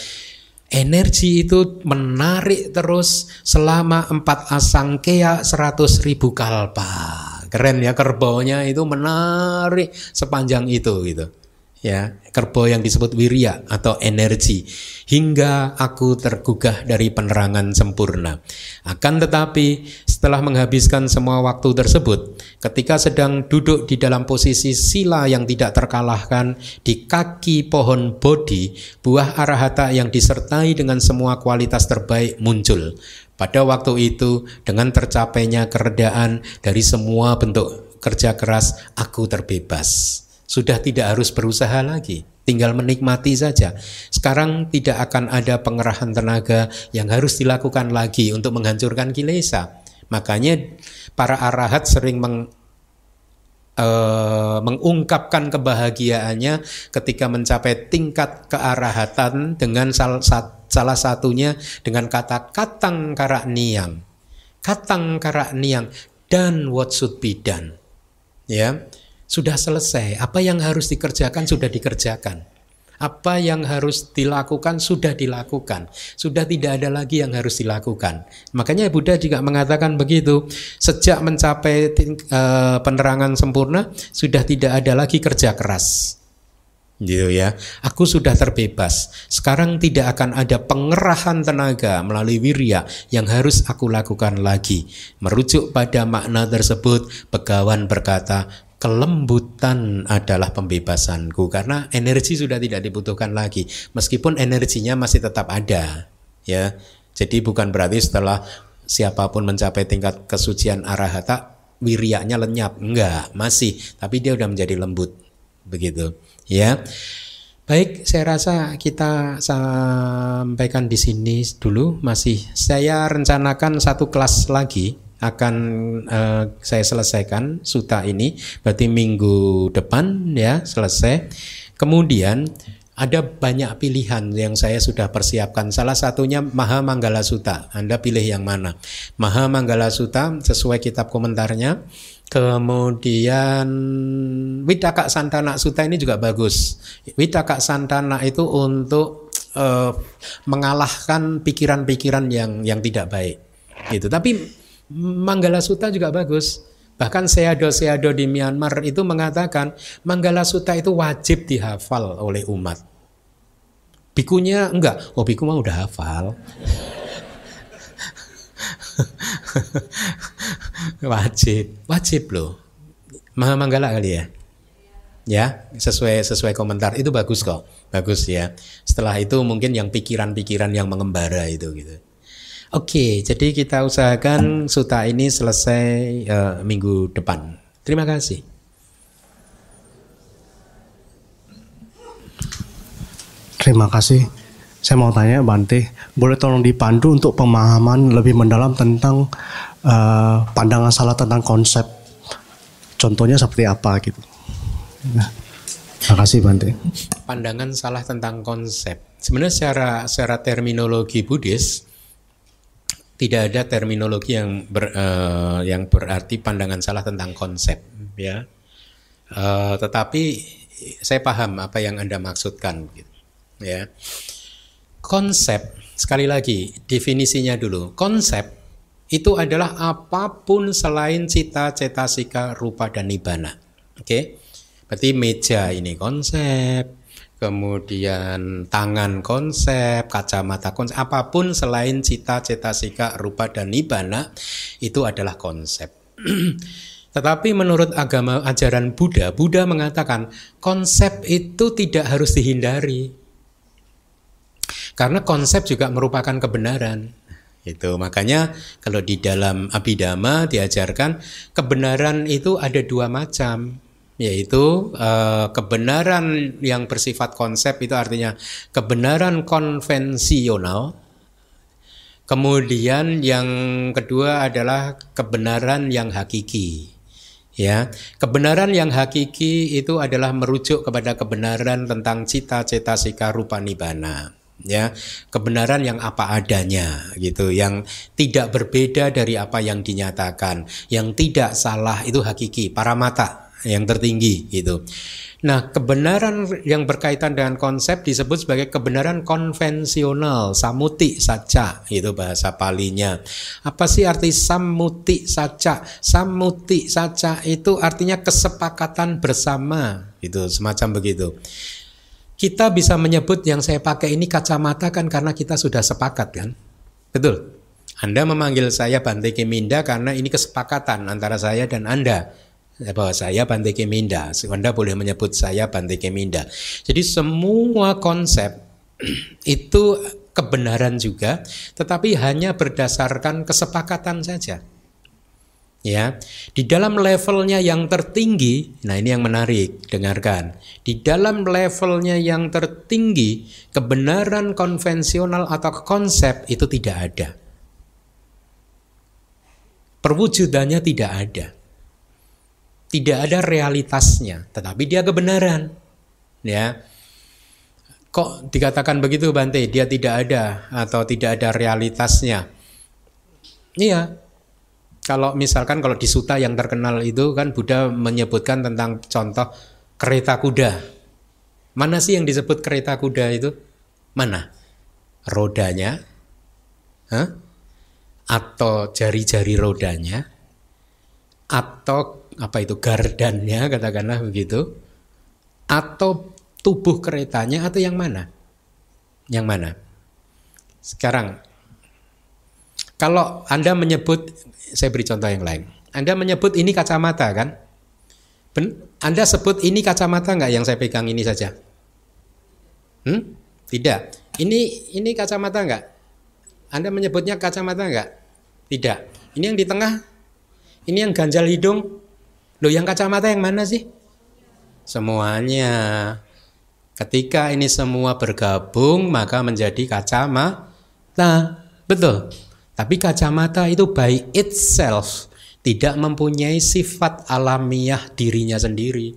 Energi itu menarik terus selama empat asangkea seratus ribu kalpa. Keren ya kerbaunya itu menarik sepanjang itu gitu ya kerbau yang disebut wirya atau energi hingga aku tergugah dari penerangan sempurna. Akan tetapi setelah menghabiskan semua waktu tersebut ketika sedang duduk di dalam posisi sila yang tidak terkalahkan di kaki pohon bodhi buah arahata yang disertai dengan semua kualitas terbaik muncul. Pada waktu itu dengan tercapainya keredaan dari semua bentuk kerja keras aku terbebas sudah tidak harus berusaha lagi, tinggal menikmati saja. Sekarang tidak akan ada pengerahan tenaga yang harus dilakukan lagi untuk menghancurkan kilesa. Makanya para arahat sering meng, uh, mengungkapkan kebahagiaannya ketika mencapai tingkat kearahatan dengan salah, salah satunya dengan kata katang karak niang. Katang karak niang dan what should be done. Ya sudah selesai. Apa yang harus dikerjakan sudah dikerjakan. Apa yang harus dilakukan sudah dilakukan. Sudah tidak ada lagi yang harus dilakukan. Makanya Buddha juga mengatakan begitu. Sejak mencapai uh, penerangan sempurna sudah tidak ada lagi kerja keras. Gitu ya. Aku sudah terbebas. Sekarang tidak akan ada pengerahan tenaga melalui wirya yang harus aku lakukan lagi. Merujuk pada makna tersebut, Begawan berkata, kelembutan adalah pembebasanku karena energi sudah tidak dibutuhkan lagi. Meskipun energinya masih tetap ada ya. Jadi bukan berarti setelah siapa pun mencapai tingkat kesucian arahata wirianya lenyap. Enggak masih. Tapi dia sudah menjadi lembut begitu ya. Baik saya rasa kita sampaikan di sini dulu. Masih saya rencanakan satu kelas lagi akan uh, saya selesaikan suta ini berarti minggu depan ya selesai kemudian ada banyak pilihan yang saya sudah persiapkan. Salah satunya Maha Manggala Sutta. Anda pilih yang mana? Maha Manggala Sutta sesuai kitab komentarnya. Kemudian Widaka Santana Sutta ini juga bagus. Widaka Santana itu untuk uh, mengalahkan pikiran-pikiran yang yang tidak baik. Gitu. Tapi Manggala Sutta juga bagus. Bahkan Seado-Seado di Myanmar itu mengatakan Manggala Sutta itu wajib dihafal oleh umat. Bikunya enggak, oh biku mah udah hafal. [laughs] wajib, wajib loh. Maha Manggala kali ya. Ya, sesuai sesuai komentar itu bagus kok. Bagus ya. Setelah itu mungkin yang pikiran-pikiran yang mengembara itu gitu. Oke, jadi kita usahakan suta ini selesai uh, minggu depan. Terima kasih. Terima kasih. Saya mau tanya Bante, boleh tolong dipandu untuk pemahaman lebih mendalam tentang uh, pandangan salah tentang konsep. Contohnya seperti apa gitu. Terima kasih Bante. Pandangan salah tentang konsep. Sebenarnya secara secara terminologi Buddhis tidak ada terminologi yang ber, uh, yang berarti pandangan salah tentang konsep ya. Uh, tetapi saya paham apa yang anda maksudkan gitu, ya. Konsep sekali lagi definisinya dulu. Konsep itu adalah apa pun selain cita cetasika rupa dan nibana oke? Okay? berarti meja ini konsep kemudian tangan konsep, kacamata konsep, apa pun selain cita, cetasika, rupa dan nibana itu adalah konsep. [clears throat] Tetapi menurut agama ajaran Buddha, Buddha mengatakan konsep itu tidak harus dihindari. Karena konsep juga merupakan kebenaran. Itu makanya kalau di dalam Abhidhamma diajarkan kebenaran itu ada dua macam yaitu uh, kebenaran yang bersifat konsep itu artinya kebenaran konvensional. Kemudian yang kedua adalah kebenaran yang hakiki ya. Kebenaran yang hakiki itu adalah merujuk kepada kebenaran tentang cita-cita sika rupa nibana ya. Kebenaran yang apa adanya gitu. Yang tidak berbeda dari apa yang dinyatakan. Yang tidak salah itu hakiki para mata yang tertinggi gitu. Nah, kebenaran yang berkaitan dengan konsep disebut sebagai kebenaran konvensional, samuti saja, itu bahasa palinya. Apa sih arti samuti saja? Samuti saja itu artinya kesepakatan bersama, itu semacam begitu. Kita bisa menyebut yang saya pakai ini kacamata kan karena kita sudah sepakat kan? Betul. Anda memanggil saya Bante Keminda karena ini kesepakatan antara saya dan Anda bahwa saya Bante Keminda. Anda boleh menyebut saya Bante Keminda. Jadi semua konsep [clears throat] itu kebenaran juga, tetapi hanya berdasarkan kesepakatan saja. Ya, di dalam levelnya yang tertinggi, nah ini yang menarik, dengarkan. Di dalam levelnya yang tertinggi, kebenaran konvensional atau konsep itu tidak ada. Perwujudannya tidak ada tidak ada realitasnya, tetapi dia kebenaran. Ya. Kok dikatakan begitu Bante? Dia tidak ada atau tidak ada realitasnya. Iya. Kalau misalkan kalau di suta yang terkenal itu kan Buddha menyebutkan tentang contoh kereta kuda. Mana sih yang disebut kereta kuda itu? Mana? Rodanya? Hah? Atau jari-jari rodanya? Atau apa itu gardannya katakanlah begitu atau tubuh keretanya atau yang mana? Yang mana? Sekarang kalau Anda menyebut saya beri contoh yang lain. Anda menyebut ini kacamata kan? Ben, Anda sebut ini kacamata nggak yang saya pegang ini saja? Hmm? Tidak. Ini ini kacamata nggak? Anda menyebutnya kacamata nggak? Tidak. Ini yang di tengah? Ini yang ganjal hidung? Loh yang kacamata yang mana sih? Semuanya. Ketika ini semua bergabung maka menjadi kacamata. Betul. Tapi kacamata itu by itself tidak mempunyai sifat alamiah dirinya sendiri.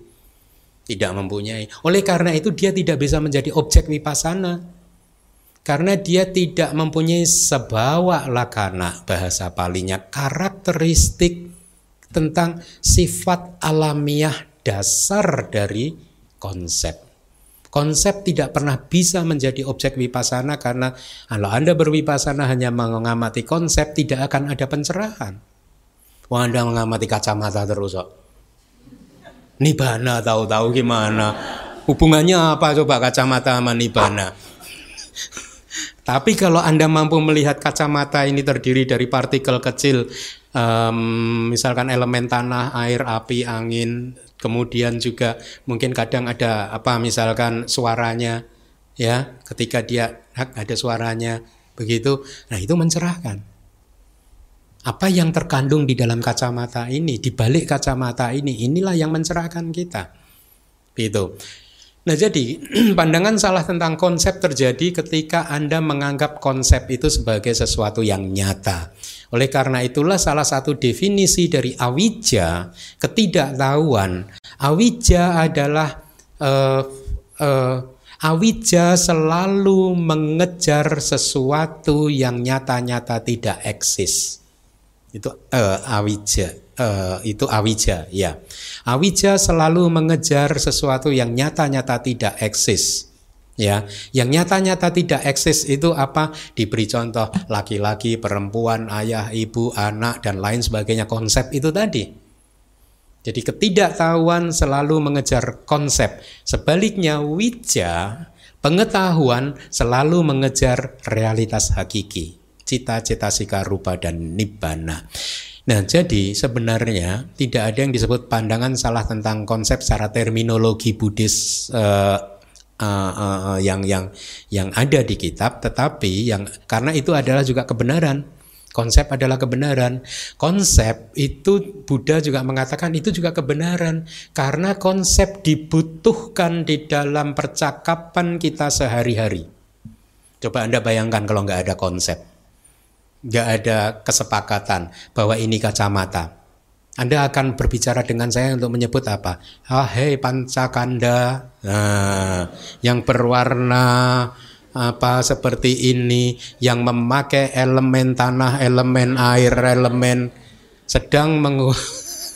Tidak mempunyai. Oleh karena itu dia tidak bisa menjadi objek wipasana. Karena dia tidak mempunyai sebawa lakana bahasa palinya karakteristik tentang sifat alamiah dasar dari konsep. Konsep tidak pernah bisa menjadi objek wipasana karena kalau Anda berwipasana hanya mengamati konsep tidak akan ada pencerahan. Wah Anda mengamati kacamata terus kok. Nibana tahu-tahu gimana. Hubungannya apa coba kacamata sama nibana? Tapi kalau Anda mampu melihat kacamata ini terdiri dari partikel kecil um, misalkan elemen tanah, air, api, angin, kemudian juga mungkin kadang ada apa misalkan suaranya ya, ketika dia ada suaranya begitu. Nah, itu mencerahkan. Apa yang terkandung di dalam kacamata ini, di balik kacamata ini, inilah yang mencerahkan kita. Gitu. Nah, jadi [clears throat] pandangan salah tentang konsep terjadi ketika Anda menganggap konsep itu sebagai sesuatu yang nyata. Oleh karena itulah salah satu definisi dari awija, ketidaktahuan. Awija adalah uh, uh, awija selalu mengejar sesuatu yang nyata-nyata tidak eksis. Itu uh, awija, uh, itu awija, ya. Awija selalu mengejar sesuatu yang nyata-nyata tidak eksis ya yang nyata-nyata tidak eksis itu apa? Diberi contoh laki-laki perempuan ayah ibu anak dan lain sebagainya. Konsep itu tadi. Jadi ketidaktahuan selalu mengejar konsep. Sebaliknya wija pengetahuan selalu mengejar realitas hakiki. Cita-cita sika rupa dan nibbana. Nah, jadi sebenarnya tidak ada yang disebut pandangan salah tentang konsep secara terminologi Buddhis uh, uh, uh, yang yang yang ada di kitab, tetapi yang karena itu adalah juga kebenaran. Konsep adalah kebenaran. Konsep itu Buddha juga mengatakan itu juga kebenaran karena konsep dibutuhkan di dalam percakapan kita sehari-hari. Coba Anda bayangkan kalau nggak ada konsep, nggak ada kesepakatan bahwa ini kacamata, anda akan berbicara dengan saya untuk menyebut apa? Ah, hei pancakanda, nah, yang berwarna apa seperti ini, yang memakai elemen tanah, elemen air, elemen sedang mengu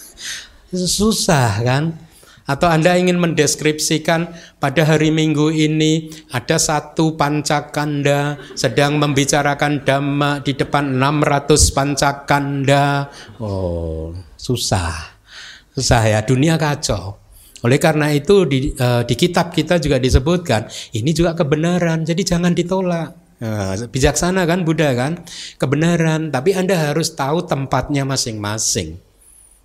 [laughs] susah kan? Atau Anda ingin mendeskripsikan pada hari Minggu ini ada satu pancakanda sedang membicarakan dhamma di depan 600 pancakanda. Oh, susah. Susah ya, dunia kacau. Oleh karena itu di, uh, di kitab kita juga disebutkan ini juga kebenaran, jadi jangan ditolak. Nah, bijaksana kan Buddha kan, kebenaran. Tapi Anda harus tahu tempatnya masing-masing.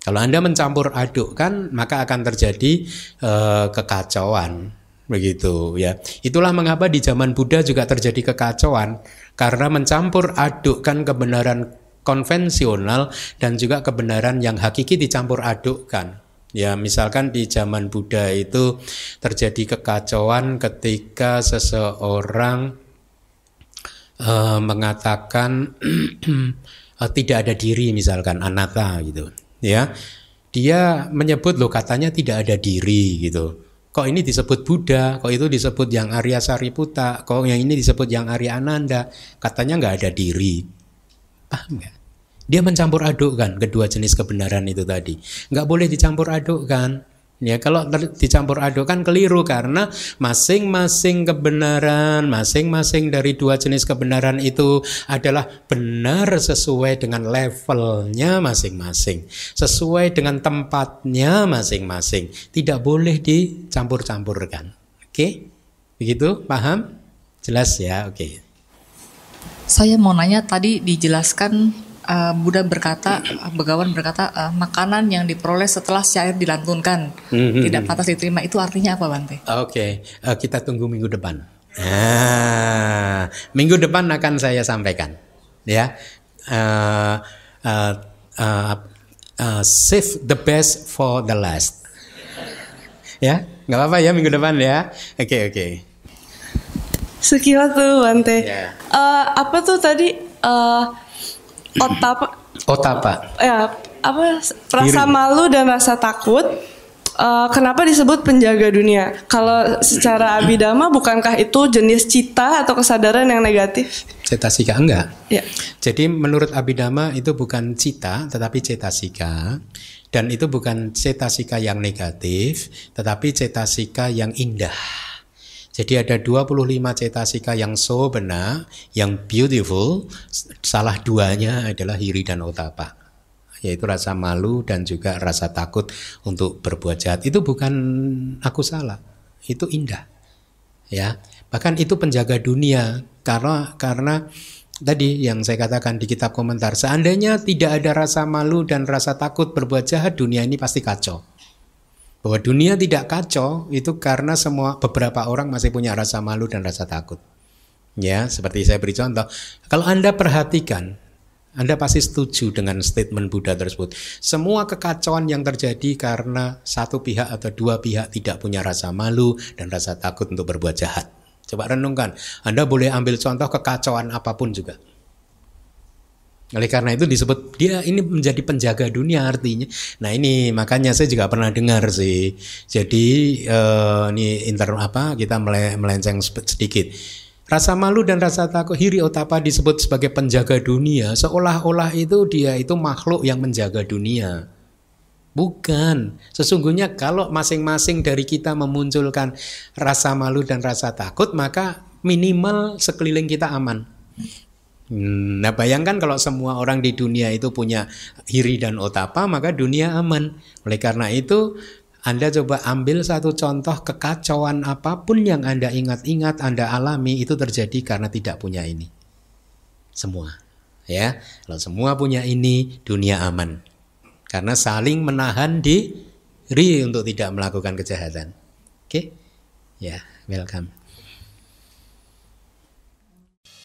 Kalau Anda mencampur aduk kan maka akan terjadi uh, kekacauan begitu ya. Itulah mengapa di zaman Buddha juga terjadi kekacauan karena mencampur adukkan kebenaran konvensional dan juga kebenaran yang hakiki dicampur adukkan. Ya, misalkan di zaman Buddha itu terjadi kekacauan ketika seseorang uh, mengatakan uh, [clears throat] tidak ada diri misalkan anatta gitu ya. Dia menyebut loh katanya tidak ada diri gitu. Kok ini disebut Buddha? Kok itu disebut yang Arya Sariputa? Kok yang ini disebut yang Arya Ananda? Katanya nggak ada diri paham nggak dia mencampur adukkan kedua jenis kebenaran itu tadi nggak boleh dicampur adukkan Ya, kalau dicampur aduk kan keliru karena masing-masing kebenaran, masing-masing dari dua jenis kebenaran itu adalah benar sesuai dengan levelnya masing-masing, sesuai dengan tempatnya masing-masing. Tidak boleh dicampur-campurkan. Oke? Begitu? Paham? Jelas ya? Oke. Saya mau nanya tadi dijelaskan uh, Buddha berkata, Begawan berkata uh, makanan yang diperoleh setelah syair dilantunkan mm-hmm. tidak pantas diterima itu artinya apa Bante? Oke, okay. uh, kita tunggu minggu depan. Ah, minggu depan akan saya sampaikan, ya. Uh, uh, uh, uh, save the best for the last. Ya, nggak apa-apa ya minggu depan ya. Oke okay, oke. Okay. Sekilas tuh Bante. Yeah. Uh, apa tuh tadi? Uh, otapa otapa ya apa rasa Diri. malu dan rasa takut uh, kenapa disebut penjaga dunia kalau secara abidama bukankah itu jenis cita atau kesadaran yang negatif cetasika enggak ya. jadi menurut abidama itu bukan cita tetapi cetasika dan itu bukan cetasika yang negatif tetapi cetasika yang indah jadi ada 25 cetasika yang so benar, yang beautiful, salah duanya adalah hiri dan otapa. Yaitu rasa malu dan juga rasa takut untuk berbuat jahat. Itu bukan aku salah, itu indah. Ya, bahkan itu penjaga dunia karena karena tadi yang saya katakan di kitab komentar, seandainya tidak ada rasa malu dan rasa takut berbuat jahat, dunia ini pasti kacau bahwa dunia tidak kacau itu karena semua beberapa orang masih punya rasa malu dan rasa takut. Ya, seperti saya beri contoh, kalau Anda perhatikan, Anda pasti setuju dengan statement Buddha tersebut. Semua kekacauan yang terjadi karena satu pihak atau dua pihak tidak punya rasa malu dan rasa takut untuk berbuat jahat. Coba renungkan, Anda boleh ambil contoh kekacauan apa pun juga. Oleh karena itu disebut dia ini menjadi penjaga dunia artinya. Nah ini makanya saya juga pernah dengar sih. Jadi uh, ini inter apa kita melenceng sedikit. Rasa malu dan rasa takut Hiri Otapa disebut sebagai penjaga dunia Seolah-olah itu dia itu makhluk yang menjaga dunia Bukan Sesungguhnya kalau masing-masing dari kita memunculkan rasa malu dan rasa takut Maka minimal sekeliling kita aman Nah bayangkan kalau semua orang di dunia itu punya hiri dan otapa maka dunia aman. Oleh karena itu Anda coba ambil satu contoh kekacauan apa pun yang Anda ingat-ingat Anda alami itu terjadi karena tidak punya ini. Semua. Ya, kalau semua punya ini dunia aman. Karena saling menahan diri untuk tidak melakukan kejahatan. Oke? Okay? Ya, welcome.